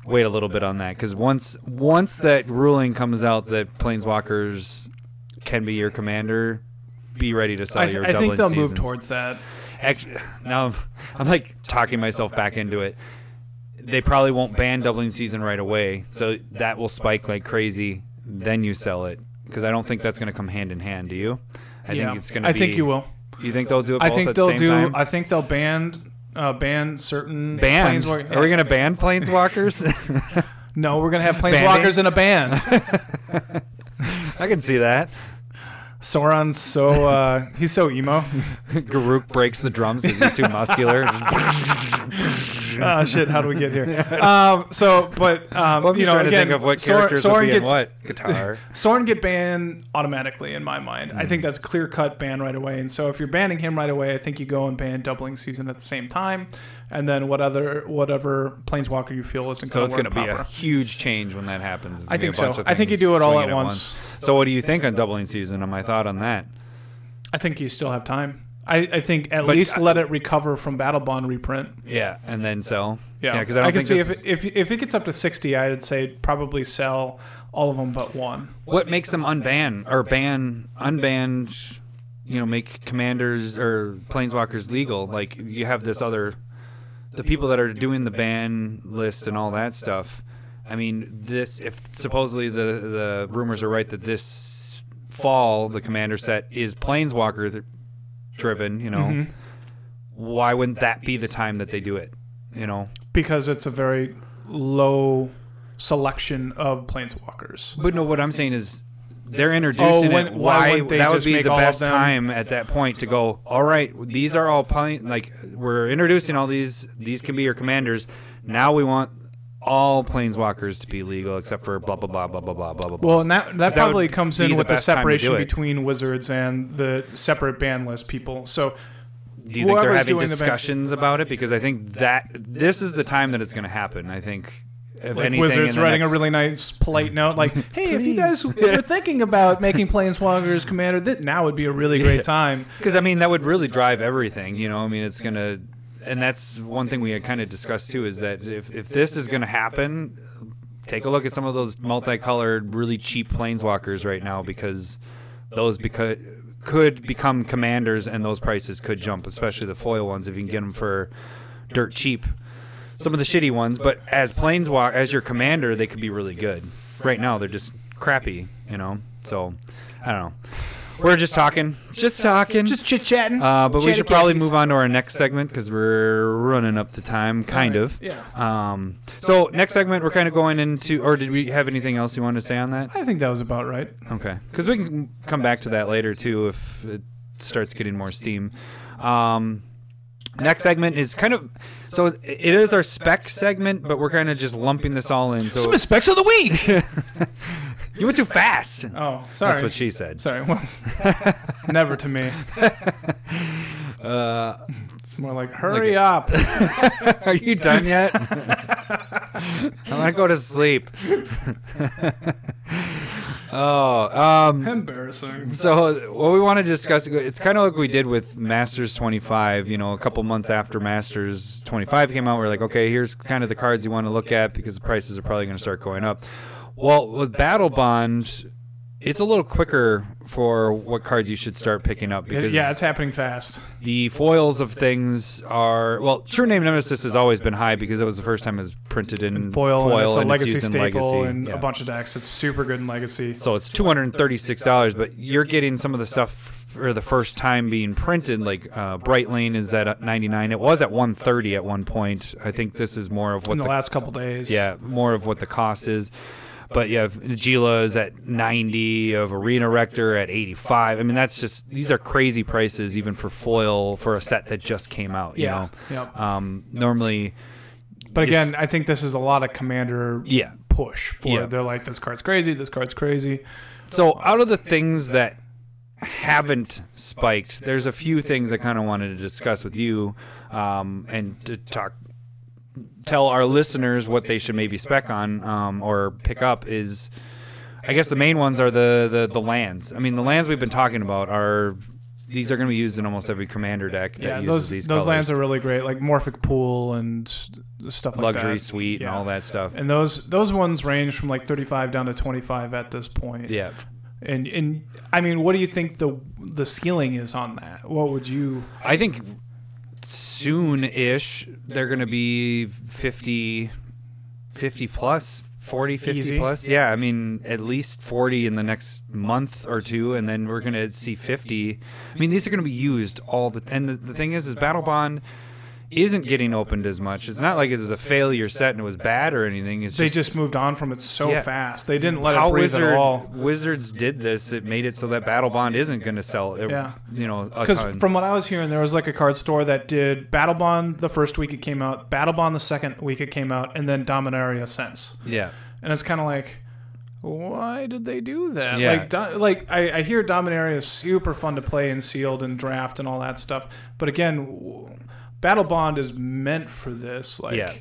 wait a little bit on that because once once that ruling comes out that planeswalkers can be your commander, be ready to sell I, your I doubling think they'll seasons. move towards that. Actually, now I'm, I'm like talking myself back into it. They probably won't ban doubling season right away, so that will spike like crazy. Then you sell it because I don't think that's going to come hand in hand. Do you? I yeah. think it's going to. I be, think you will. You think they'll do it? I think at they'll same do. Time? I think they'll ban uh, ban certain Band? planeswalk- Are we going to ban planeswalkers? No, we're gonna have Banding? planeswalkers in a band. I can see that. Sorin's so uh, he's so emo. Garruk breaks the drums because he's too muscular. Oh shit! How do we get here? Um, so, but um, Well, I'm you just know, trying to again, think of what Sor- characters Sorin would be in what guitar. Sorin get banned automatically in my mind. I Hmm. think that's clear cut ban right away. And so if you're banning him right away, I think you go and ban doubling season at the same time, and then what other whatever planeswalker you feel isn't So it's to going to be a huge change when that happens. It's I think so. I think you do it all swinging at once. So what do you think on doubling season? On my thought on that? I think you still have time. I, I think at But- least let it recover from Battlebond reprint. Yeah, and then sell. Yeah, because I don't can think see if, it, if if it gets up to sixty, I would say probably sell all of them but one. what makes them unban or ban unbanned you know make commanders or planeswalkers legal like you have this other the people that are doing the ban list and all that stuff i mean this if supposedly the the rumors are right that this fall the commander set is planeswalker th- driven you know Mhm. why wouldn't that be the time that they do it you know because it's a very low selection of planeswalkers. But no, what I'm saying is they're introducing Oh, when- it. why Why, wouldn't they that would be the best time at that point to go. All right, these are all pla- like we're introducing all these. These can be your commanders. Now we want all planeswalkers to be legal except for blah blah blah blah blah blah blah blah. Well, and that that that probably would comes in the with the to separation between wizards and the separate ban list people. So do you think they're having doing the discussions about it? Because I think that this is the time that it's going to happen. I think. If like anything, wizards writing next- a really nice polite note, like, "Hey, if you guys were thinking about making planeswalkers commander, that now would be a really great time." Because I mean, that would really drive everything. You know, I mean, it's gonna, and that's one thing we had kind of discussed too. Is that if if this is gonna happen, take a look at some of those multicolored, really cheap planeswalkers right now because those could become commanders and those prices could jump, especially the foil ones if you can get them for dirt cheap. Some of the shitty ones, but as planeswalk as your commander, they could be really good. Right now, they're just crappy. You know, so I don't know. We're just talking, just talking, Just chit chatting. uh, but we should probably move on to our next segment because we're running up to time, kind of. Yeah. Um, so next segment, we're kind of going into, or did we have anything else you wanted to say on that? I think that was about right. Okay, because we can come back to that later too if it starts getting more steam. Um, next segment is kind of, so it is our spec segment, but we're kind of just lumping this all in. So specs of the week. you went too fast. oh, sorry. That's what she said. Sorry. Well, never to me. Uh, It's more like, hurry up. Are you done yet? i'm gonna go to sleep. Oh, um, Embarrassing. so what we want to discuss, it's kind of like we did with Masters 25. You know, a couple months after Masters 25 came out, we are like, okay, here's kind of the cards you want to look at because the prices are probably going to start going up. Well, with Battlebond, it's a little quicker for what cards you should start picking up because yeah, it's happening fast. the foils of things are well. True Name Nemesis has always been high because it was the first time it was printed in Foil, and it's a and legacy in staple Legacy. and Yeah. a bunch of decks. It's super good in legacy. So it's two hundred and thirty-six dollars, but you're getting some of the stuff for the first time being printed. Like uh, Brightling is at ninety-nine. It was at one thirty at one point. I think this is more of what in the, the last couple days. yeah, more of what the cost is. But you have Najeela is at 90, of Arena Rector at 85. I mean, that's just, these are crazy prices even for foil for a set that just came out, you Yeah. know? Yep. Um, normally, But again, I think this is a lot of commander yeah. push for Yeah. they're like this card's crazy, this card's crazy. So out of the things that haven't spiked, there's a few things I kind of wanted to discuss with you um, and to talk, tell our listeners what they should maybe spec on um, or pick up is. I guess the main ones are the, the, the lands. I mean, the lands we've been talking about are these are going to be used in almost every commander deck that Yeah, uses those these those colors. lands are really great, like Morphic Pool and stuff like luxury that. suite and all that stuff. And those those ones range from like 35 down to 25 at this point. Yeah, And and I mean, what do you think the the ceiling is on that? What would you? I think soon-ish they're going to be 50, 50 plus, 40, 50 Easy. plus. Yeah, I mean at least 40 in the next month or two, and then we're going to see 50. I mean these are going to be used all the. And the, the thing is, is Battle Bond isn't getting opened as much. It's not like it was a failure set and it was bad or anything. It's They just, just moved on from it so Yeah. fast. They didn't let how it breathe Wizard, at all. Wizards did this. It made it so that Battlebond isn't going to sell. uh, Yeah. you know, Because from what I was hearing, there was like a card store that did Battlebond the first week it came out, Battlebond the second week it came out, and then Dominaria since. yeah, And it's kind of like, why did they do that? Yeah. Like, Do- like I, I hear Dominaria is super fun to play and sealed and draft and all that stuff. But again, Battlebond is meant for this. Like, Yeah.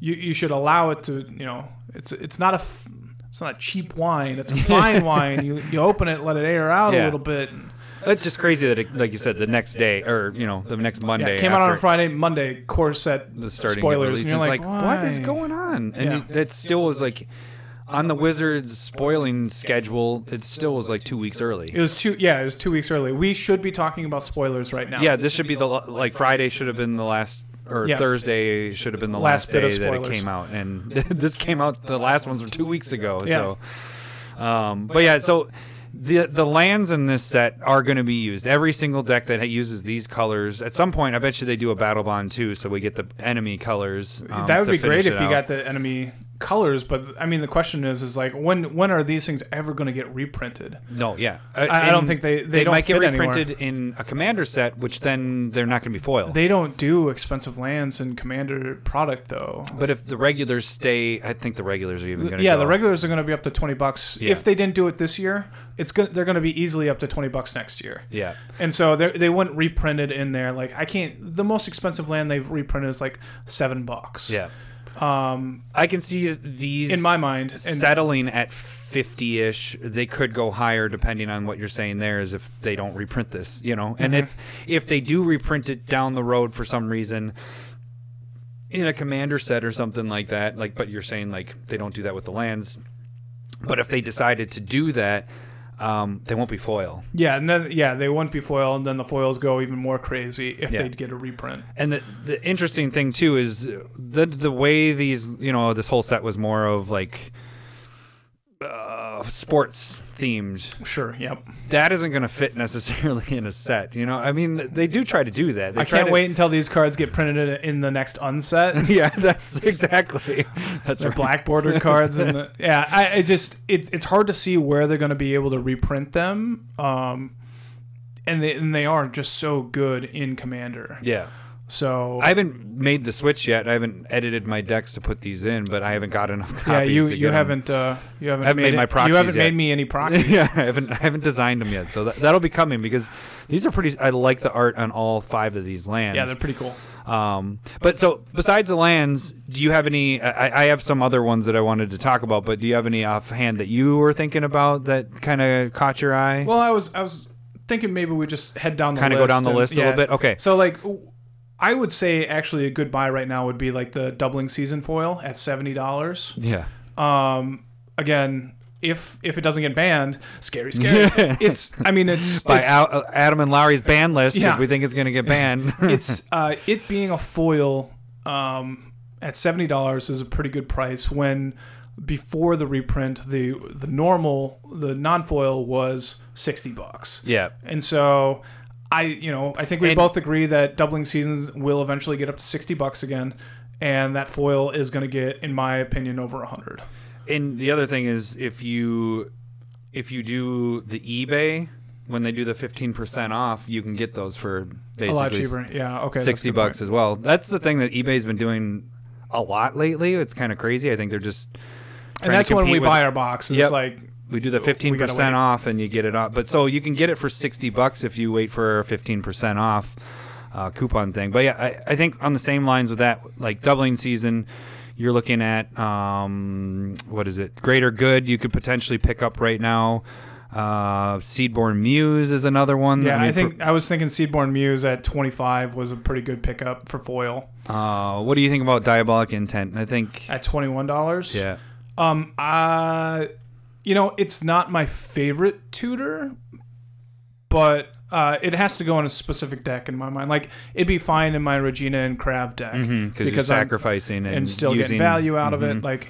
you you should allow it to. You know, it's it's not a f- it's not a cheap wine. It's a fine wine. You you open it, let it air out Yeah. a little bit. And, it's just crazy that, it, like you said, the next day or you know the next yeah, Monday it came out on a Friday, Monday. Core set the starting spoilers, and you're it's like, like, what is going on? And Yeah. that still was like on the Wizards spoiling schedule. It still was like two weeks early. It was two. Yeah, it was two weeks early. We should be talking about spoilers right now. Yeah, this should be the like Friday should have been the last, or Yeah. Thursday should have been the Last last, day that it came out, and this came out. The last ones were two weeks ago. Yeah. So, um, but yeah, so the the lands in this set are going to be used. Every single deck that uses these colors at some point, I bet you they do a Battlebond too, so we get the enemy colors. um, that would be great if you out. got the enemy colors. But I mean, the question is, is like when when are these things ever going to get reprinted? No, yeah, Uh, I- I don't think they- they don't might get anywhere. reprinted in a commander set, which then they're not going to be foiled They don't do expensive lands in Commander product though. but if the regulars stay, I think the regulars are even going to Yeah, go. the regulars are going to be up to twenty bucks. Yeah. If they didn't do it this year, it's going they're going to be easily up to twenty bucks next year. Yeah, And so they they wouldn't reprint it in there. Like I can't. The most expensive land they've reprinted is like seven bucks. yeah. Um, I can see these in my mind, and settling at 50ish they could go higher depending on what you're saying there is if they don't reprint this you know? And if if they do reprint it down the road for some reason in a commander set or something like that like but you're saying like they don't do that with the lands but if they decided to do that um, they won't be foil yeah, and then yeah, they won't be foil, and then the foils go even more crazy if Yeah. they get a reprint. And the the interesting thing too is the the way these you know this whole set was more of like uh, sports themed. Sure. Yep. That isn't going to fit necessarily in a set. You know, I mean, they do try to do that. They I can't to- wait until these cards get printed in the next unset. Yeah, that's exactly. That's the right. black bordered cards and the, yeah, I, I just it's it's hard to see where they're going to be able to reprint them. Um, and they and they are just so good in Commander. Yeah, So I haven't made the switch yet. I haven't edited my decks to put these in, but I haven't got enough copies. yeah, you you haven't uh, you haven't, I haven't made it- my You haven't yet. made me any proxies. yeah, I haven't I haven't designed them yet, so that, that'll be coming because these are pretty. I like the art on all five of these lands. yeah, they're pretty cool. Um, but so besides the lands, do you have any? I, I have some other ones that I wanted to talk about, but do you have any offhand that you were thinking about that kind of caught your eye? Well, I was I was thinking maybe we just head down the kind of go down the and- list a little bit. Okay. So like I would say actually a good buy right now would be like the doubling season foil at seventy dollars. Yeah. Um, again, if if it doesn't get banned, scary, scary. it's I mean it's By it's, Al, Adam and Lowry's ban list, because Yeah. we think it's going to get banned. it's uh, it being a foil um, at seventy dollars is a pretty good price when before the reprint the the normal the non foil was sixty bucks. yeah. And so I, you know, I think we And- both agree that doubling seasons will eventually get up to 60 bucks again and that foil is going to get in my opinion over a 100. And the other thing is, if you if you do the eBay when they do the fifteen percent off, you can get those for basically a lot cheaper. Yeah, okay. sixty bucks point. as well. That's the thing that eBay's been doing a lot lately. It's kind of crazy. I think they're just And that's when we with- buy our boxes. It's Yep. like We do the fifteen percent off, and you get it off. But so you can get it for sixty bucks if you wait for fifteen percent off uh, coupon thing. But yeah, I, I think on the same lines with that, like doubling season, you're looking at um, what is it? Greater Good. You could potentially pick up right now. Uh, Seedborn Muse is another one. Yeah, I, mean, think I was thinking Seedborn Muse at 25 was a pretty good pickup for foil. uh, what do you think about Diabolic Intent? I think. At $21. Yeah. Um, uh, you know, it's not my favorite tutor, but uh, it has to go on a specific deck in my mind. Like it'd be fine in my Regna and Krav deck Mm-hmm, because you're sacrificing and, and still using, getting value out of mhm. it. Like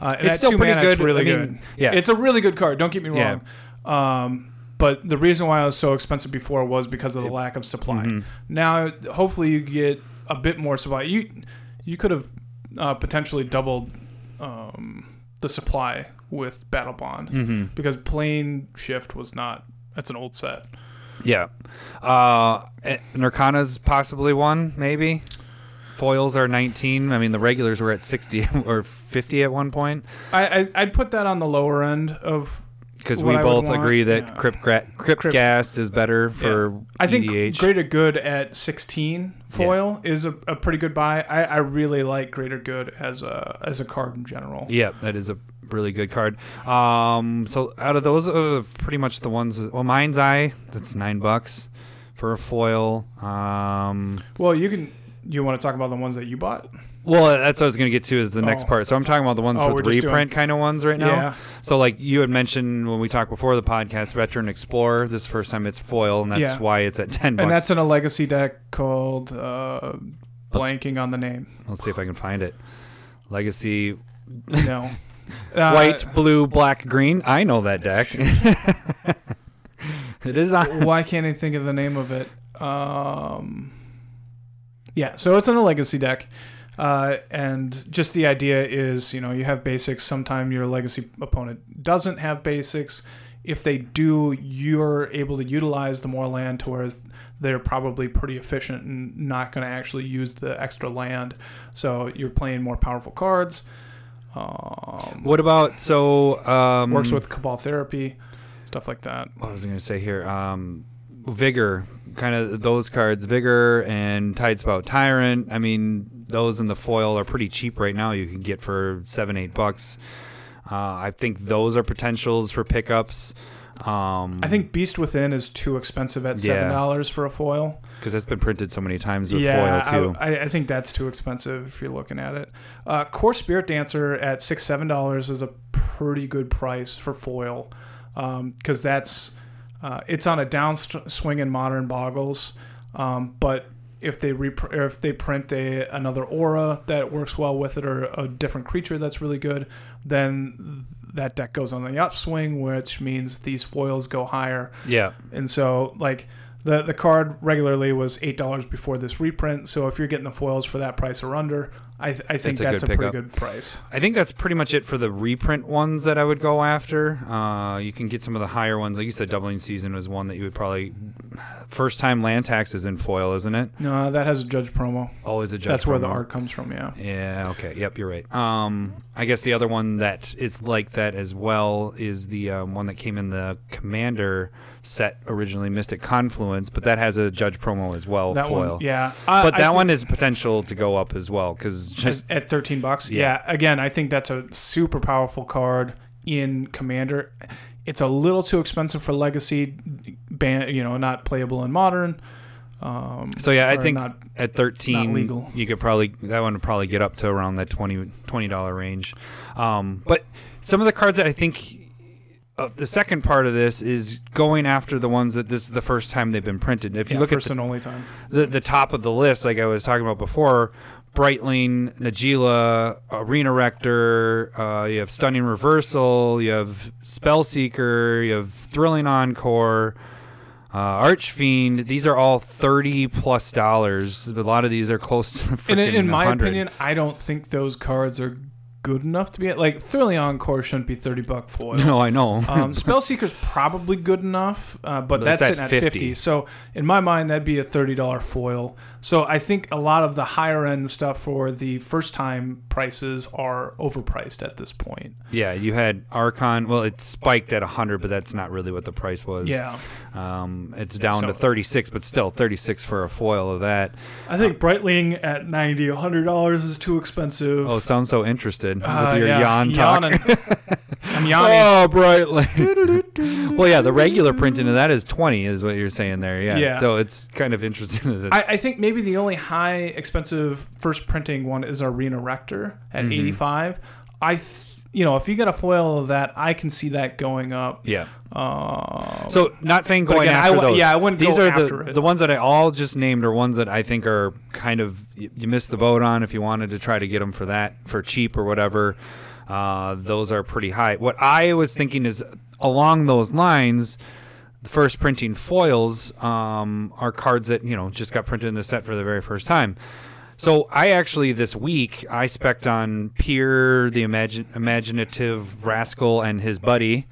uh, It's still pretty mana, it's good. really I mean, good. yeah. it's a really good card. Don't get me Yeah. wrong. Um, but the reason why it was so expensive before was because of the lack of supply. Mhm. Now, hopefully, you get a bit more supply. You you could have uh, potentially doubled um, the supply with Battlebond Mhm. because Planeshift was not. That's an old set. Yeah. Uh, eh, Nirkana's possibly one, maybe. Foils are 19. I mean, the regulars were at 60 or 50 at one point. I, I I'd put that on the lower end of. Because we I would both agree that yeah. Crypt, gra- Crypt, Crypt- Ghast is better for I think EDH. Greater Good at 16 foil is a, a pretty good buy. I, I really like Greater Good as a as a card in general. Yeah, that is a really good card. Um, so out of those, are pretty much the ones. Well, Mind's Eye, that's nine bucks for a foil. Um, Well, you can. You want to talk about the ones that you bought? well, that's what I was going to get to is the next Oh. part. So I'm talking about the ones Oh, with the doing- reprint kind of ones right now. Yeah. So like you had mentioned when we talked before the podcast, Veteran Explorer. This is the first time it's foil, and that's Yeah. why it's at ten bucks. And that's in a legacy deck called uh, blanking on the name. Let's see if I can find it. Legacy No. Uh, white, blue, black, green. I know that deck. it is on. Why can't I think of the name of it? Um, yeah, so it's in a legacy deck. Uh, and just the idea is, you know, you have basics. Sometime your legacy opponent doesn't have basics. If they do, you're able to utilize the more land to whereas they're probably pretty efficient and not going to actually use the extra land. So you're playing more powerful cards. Um, What about so um, works with Cabal Therapy, stuff like that. what was I going to say here? Um, Vigor, kind of those cards, Vigor and Tidespout Tyrant. I mean, those in the foil are pretty cheap right now. You can get for seven, eight bucks. Uh, I think those are potentials for pickups. Um, I think Beast Within is too expensive at seven dollars for a foil. because that's been printed so many times with yeah, foil too. I, I think that's too expensive if you're looking at it. Uh, Kor Spiritdancer at six seven dollars is a pretty good price for foil, because that's uh, it's on a downswing in modern boggles, um, but if they rep- or if they print a another aura that works well with it or a different creature that's really good, then that deck goes on the upswing, which means these foils go higher. yeah, And so, like the the card regularly was eight dollars before this reprint. So if you're getting the foils for that price or under, I th- I think That's a good a, pretty good price. I think that's pretty much it for the reprint ones that I would go after. Uh, you can get some of the higher ones, like you said. Doubling season was one that you would probably first time land tax is in foil, isn't it? No, that has a judge promo. Always a judge. that's where the art comes from. Yeah. Yeah. Okay. Yep. You're right. Um, I guess the other one that is like that as well is the um, one that came in the Commander set originally, Mystic Confluence, but that has a judge promo as well. that foil. one. Yeah. I- But I that one is potential to go up as well because just at thirteen bucks. Yeah. Yeah. Again, I think that's a super powerful card in Commander. It's a little too expensive for Legacy, ban you know, not playable in Modern. Um, So yeah, I think not at 13 legal. you could probably that one would probably get up to around that 20 dollar range. Um, but some of the cards that I think uh, the second part of this is going after the ones that this is the first time they've been printed. If you yeah, look at and only time. the, the top of the list, like I was talking about before, Brightling, Najeela, Arena Rector, uh, you have Stunning Reversal, you have Spellseeker, you have Thrilling Encore, uh, Archfiend. These are all thirty plus dollars. A lot of these are close to in, freaking in my 100. opinion, I don't think those cards are good enough to be like Thrilling Encore shouldn't be thirty buck foil. No, I know. um, Spellseeker's probably good enough, uh, but But that's it's sitting at at 50. 50. So in my mind, that'd be a thirty dollar foil. So I think a lot of the higher end stuff for the first time prices are overpriced at this point. yeah, you had Archon. Well, it spiked at hundred, but that's not really what the price was. Yeah, Um, it's down So- to thirty six, but still thirty six for a foil of that. I think Brightling at ninety, hundred dollars is too expensive. Oh, sounds so interested Uh, with your yeah, yawn talk. I'm yawning. Oh, bright light. well, yeah, the regular printing of that is 20, is what you're saying there. Yeah. Yeah. So it's kind of interesting I, I think maybe the only high expensive first printing one is Arena Rector at Mhm. 85. I, th- you know, if you get a foil of that, I can see that going up. yeah. Uh, So not saying going again, I after w- those. yeah, I wouldn't These go are after the it. the ones that I all just named are ones that I think are kind of you, you missed the boat on if you wanted to try to get them for that for cheap or whatever. Uh, those are pretty high. What I was thinking is along those lines. The first printing foils um, are cards that you know just got printed in the set for the very first time. So I actually this week I spec'd on Pir, the imagine, imaginative rascal, and his buddy,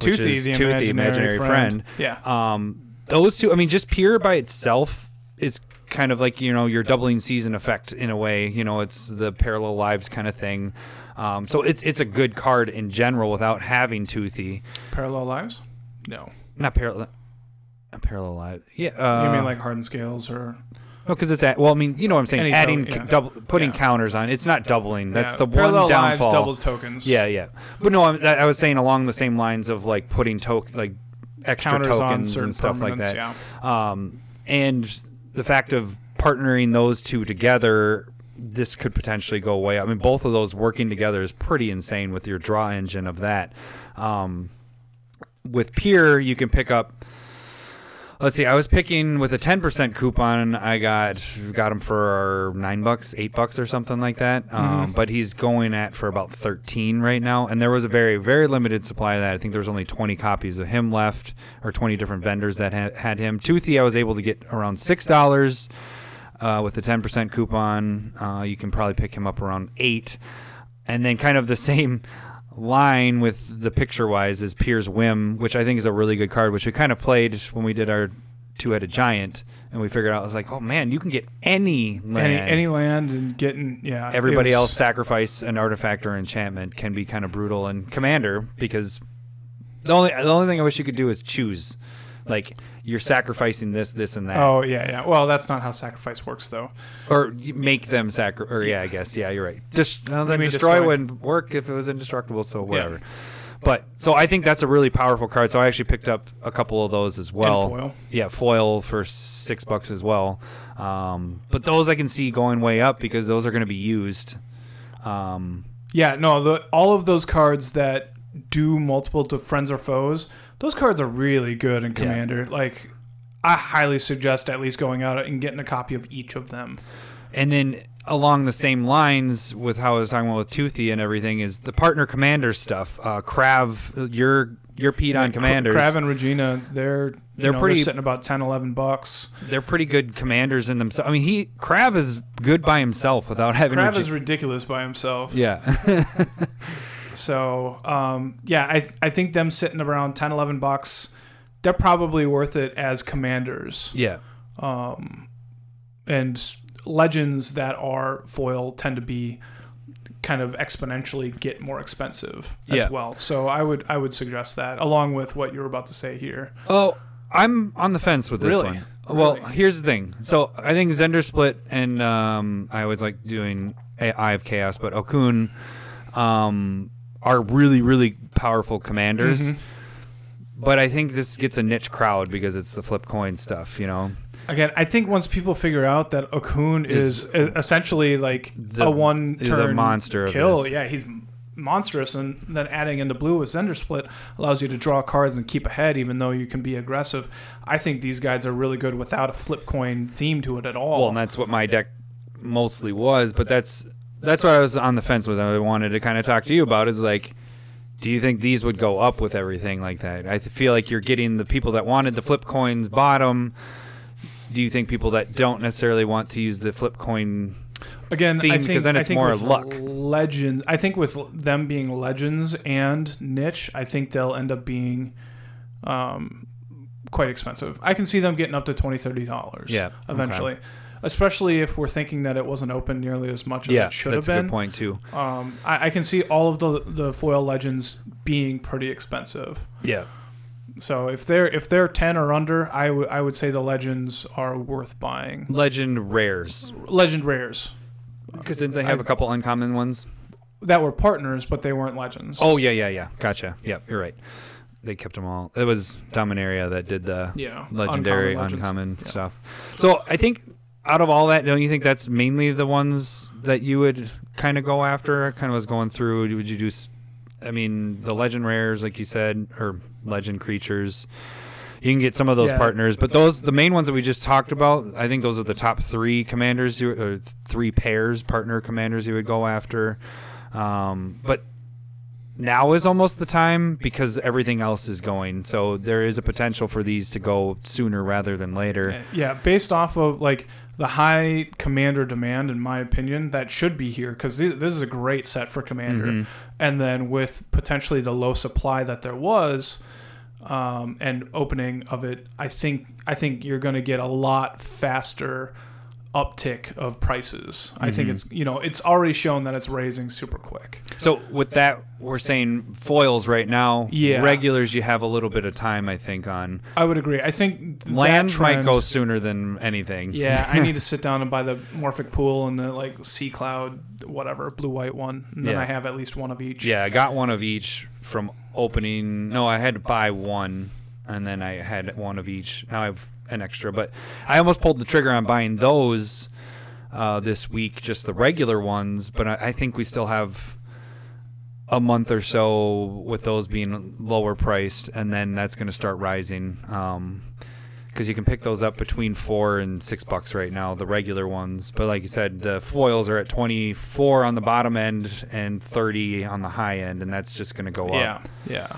which Toothy, is the Toothy, imaginary, friend. Yeah. um, those two, I mean, just Pir by itself is kind of like you know your doubling season effect in a way. You know, it's the parallel lives kind of thing. Um, so it's it's a good card in general without having Toothy. Parallel Lives? No. Not parallel. Not parallel lives. Yeah. Uh, you mean like Hardened Scales or. Because it's at, well, I mean, you know what I'm saying. Any Adding, to- yeah. double, putting Yeah. counters on. It's not doubling. That's the one Parallel downfall. Lives doubles tokens. Yeah, yeah. But no, I'm, I was saying along the same lines of like putting token, like extra Counters on tokens certain and stuff like that. permanents, Yeah. Um, and the fact of partnering those two together, this could potentially go away. I mean, both of those working together is pretty insane with your draw engine of that. Um, with Pir, you can pick up. Let's see. I was picking with a ten percent coupon. I got got him for nine bucks, eight bucks, or something like that. Um, Mhm. but he's going at for about thirteen right now, and there was a very very limited supply of that. I think there was only twenty copies of him left, or twenty different vendors that ha- had him. Toothy, I was able to get around six dollars uh, with the ten percent coupon. Uh, you can probably pick him up around eight, and then kind of the same line with the picture wise is Pir's Whim, which I think is a really good card, which we kind of played when we did our two headed giant, and we figured out I was like, oh man, you can get any land. Any, any land and getting, yeah. Everybody was- else sacrifice an artifact or enchantment can be kind of brutal, and commander because the only the only thing I wish you could do is choose, like you're sacrificing this, this, and that, Oh, yeah, yeah. Well, that's not how sacrifice works, though. or make them sacri. Or yeah, I guess yeah, you're right. Dis- no, then destroy, destroy. wouldn't work if it was indestructible. So whatever. But so I think that's a really powerful card. So I actually picked up a couple of those as well. foil. Yeah, foil for six bucks as well. Um, but those I can see going way up because those are going to be used. Um, Yeah, no, the, all of those cards that do multiple to friends or foes, those cards are really good in Yeah. Commander. Like, I highly suggest at least going out and getting a copy of each of them. and then along the same lines with how I was talking about with Toothy and everything is the partner commander stuff. Uh, Krav, your your Pete on commanders. Krav and Regna, they're They're they're pretty pretty- sitting about 10, 11 bucks. they're pretty good commanders in themselves. I mean, he Krav is good by himself without having. Krav Regi- is ridiculous by himself. yeah, So, um, yeah, I I think them sitting around 10, 11 bucks, they're probably worth it as commanders. yeah, um, and legends that are foil tend to be kind of exponentially get more expensive as Yeah. well. So I would I would suggest that along with what you were about to say here. Oh, I'm on the fence with this Really? one. Well, Really? here's the thing. So I think Zndrsplt and um, I always like doing A- Eye of Chaos, but Okaun um, are really, really powerful commanders. Mhm. But I think this gets a niche crowd because it's the flip coin stuff, you know. Again, I think once people figure out that Okaun is, Is- e- essentially like The- a one the turn monster kill, yeah, he's monstrous, and then adding in the blue with Zndrsplt allows you to draw cards and keep ahead, even though you can be aggressive. I think these guys are really good without a flip coin theme to it at all. Well, and that's what my deck mostly was, but that's that's what I was on the fence with. I wanted to kind of talk to you about is like do you think these would go up with everything like that? I feel like you're getting the people that wanted the flip coins bottom. Do you think people that don't necessarily want to use the flip coin Again, theme, I 'cause think, then it's more luck. Legend, I think with them being legends and niche, I think they'll end up being um, quite expensive. I can see them getting up to twenty, thirty dollars. Yeah, eventually. Especially if we're thinking that it wasn't open nearly as much as Yeah, it should that's have a been. good point too. Um, I, I can see all of the the foil legends being pretty expensive. Yeah. So if they're if they're ten or under, I would I would say the legends are worth buying. Legend rares Legend rares. because they have a couple uncommon ones. that were partners, but they weren't legends. Oh yeah, yeah, yeah. Gotcha. Yep, you're right. They kept them all. It was Dominaria that did the yeah, legendary, Uncommon uncommon, Yeah. stuff. So I think out of all that, don't you think that's mainly the ones that you would kind of go after? I kind of was going through. Would you do? I mean, the legend rares, like you said, or legend creatures. You can get some of those Yeah. partners, but those the main ones that we just talked about. I think those are the top three commanders, you, or three pairs partner commanders you would go after. Um, but now is almost the time because everything else is going. So there is a potential for these to go sooner rather than later. Yeah, based off of like the high commander demand, in my opinion, that should be here because this is a great set for commander. Mhm. And then with potentially the low supply that there was, um, and opening of it, I think I think you're going to get a lot faster uptick of prices. I think Mhm. it's you know it's already shown that it's raising super quick. So with that, we're saying foils right now. Yeah. Regulars, you have a little bit of time, I think, on I would agree. I think land lands might go sooner than anything. Yeah, I need to sit down and buy the Morphic Pool and the like Sea Cloud, whatever blue white one, and then Yeah. I have at least one of each. Yeah, I got one of each from opening. No, I had to buy one, and then I had one of each. Now I have an extra, but I almost pulled the trigger on buying those uh, this week, just the regular ones. But I, I think we still have a month or so with those being lower priced, and then that's going to start rising. Um, because you can pick those up between four and six bucks right now, the regular ones. But like you said, the foils are at twenty four on the bottom end and thirty on the high end, and that's just going to go yeah, up. Yeah, yeah,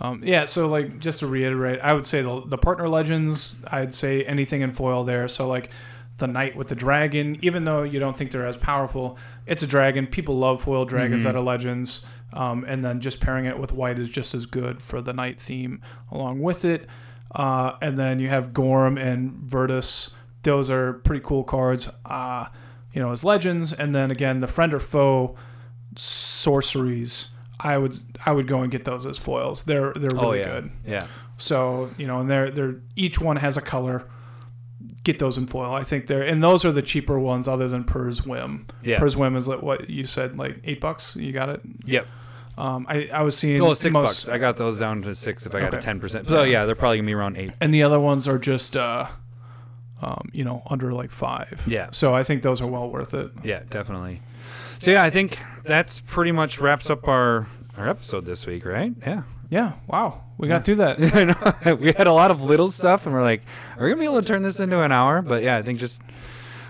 um, yeah. So like, just to reiterate, I would say the, the partner legends. I'd say anything in foil there. So like, the knight with the dragon, even though you don't think they're as powerful, it's a dragon. People love foil dragons Mhm. out of legends. Um, and then just pairing it with white is just as good for the knight theme along with it. Uh, and then you have Gorm and Virtus. Those are pretty cool cards, uh, you know, as legends. And then again, the friend or foe sorceries. I would I would go and get those as foils. They're they're really oh yeah, good. yeah. So you know, and they're they're each one has a color. Get those in foil. I think they're and those are the cheaper ones, other than Pir's Whim. Yeah. Whim is like what you said, like eight bucks. You got it. Yep. Um, I I was seeing Oh, six most- bucks. I got those down to six if I got a ten percent. So yeah, they're probably gonna be around eight. and the other ones are just uh, um, you know, under like five. Yeah. So I think those are well worth it. Yeah, definitely. So yeah, I think that's pretty much wraps up our our episode this week, right? Yeah. Yeah. Wow. We got through that. We had a lot of little stuff, and we're like, are we gonna be able to turn this into an hour? But yeah, I think just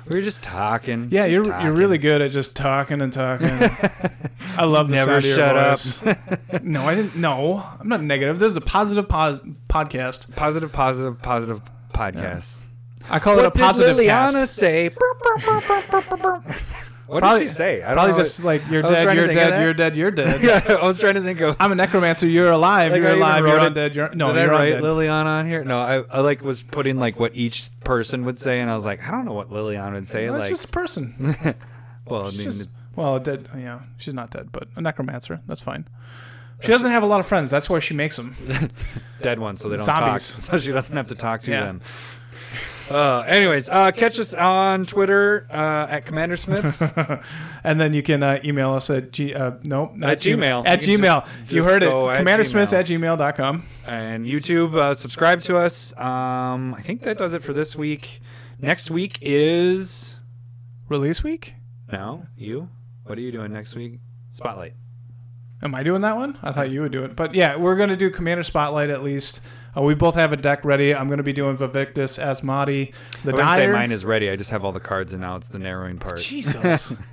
we were just talking. Yeah, just you're talking. you're really good at just talking and talking. I love the Never sound of your shut up. no, I didn't. No, I'm not negative. This is a positive pos- podcast. positive, positive, positive podcast. I call What it a positive. What did Liliana cast. say? What Probably- did she say? I don't Probably know. just like you're dead, you're dead, you're dead, you're dead. yeah, I was trying to think of. I'm a necromancer. You're alive. Like, you're alive. You're wrote it- undead. You're no. Did I you're write undead. Liliana on here? No, I, I like was putting like what each person would say, and I was like, I don't know what Liliana would say. Well, it's like, just a person. well, I She's mean, just- well, dead. Yeah, she's not dead, but a necromancer. That's fine. She doesn't have a lot of friends. That's why she makes them. dead ones, so they don't Zombies. talk, so she doesn't have to talk to Yeah. them. Uh, anyways, uh, catch us on Twitter uh, at Commander Smiths. and then you can uh, email us at g uh, nope not At Gmail. at You gmail just- you just heard it commandersmiths Gmail. at gmail.com and YouTube. Uh, subscribe to us. Um, I think that does it for this week. Next week is release week no you. What are you doing next week? Spotlight. am i doing that one i thought you would do it but yeah we're going to do commander spotlight at least uh, we both have a deck ready i'm going to be doing Vaevictis Asmadi the I wouldn't say mine is ready. I just have all the cards, and now it's the narrowing part. jesus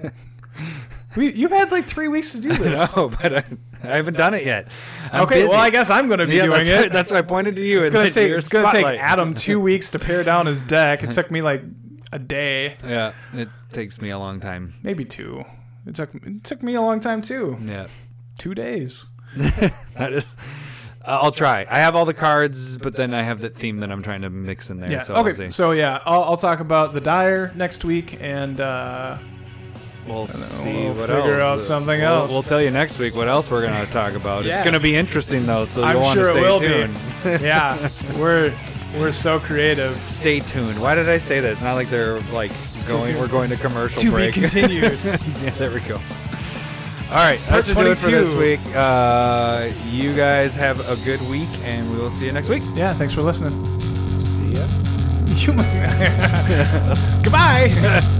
we, you've had like three weeks to do this no, but I, I haven't done it yet. I'm okay busy. well i guess i'm going to be yeah, doing that's, it that's why I pointed to you. it's and going to that take it's to take Spotlight. adam two weeks to pare down his deck it took me like a day Yeah, it takes me a long time. maybe two it took it took me a long time too Yeah, two days that is. Uh, I'll try. I have all the cards, but then I have the theme that I'm trying to mix in there. Yeah. so okay. So yeah, I'll, I'll talk about the dire next week, and uh, We'll see we'll what figure else. out something We'll- else. We'll tell you next week what else we're going to talk about. It's going to be interesting though, so I'm you'll want sure to it stay will tuned. be. yeah, we're we're so creative. Stay tuned. Why did I say that? It's not like they're like going. tuned. We're going to commercial break. To be continued. yeah, there we go. All right, that's to do it for this week. Uh, you guys have a good week, and we will see you next week. Yeah, thanks for listening. See ya. You Goodbye.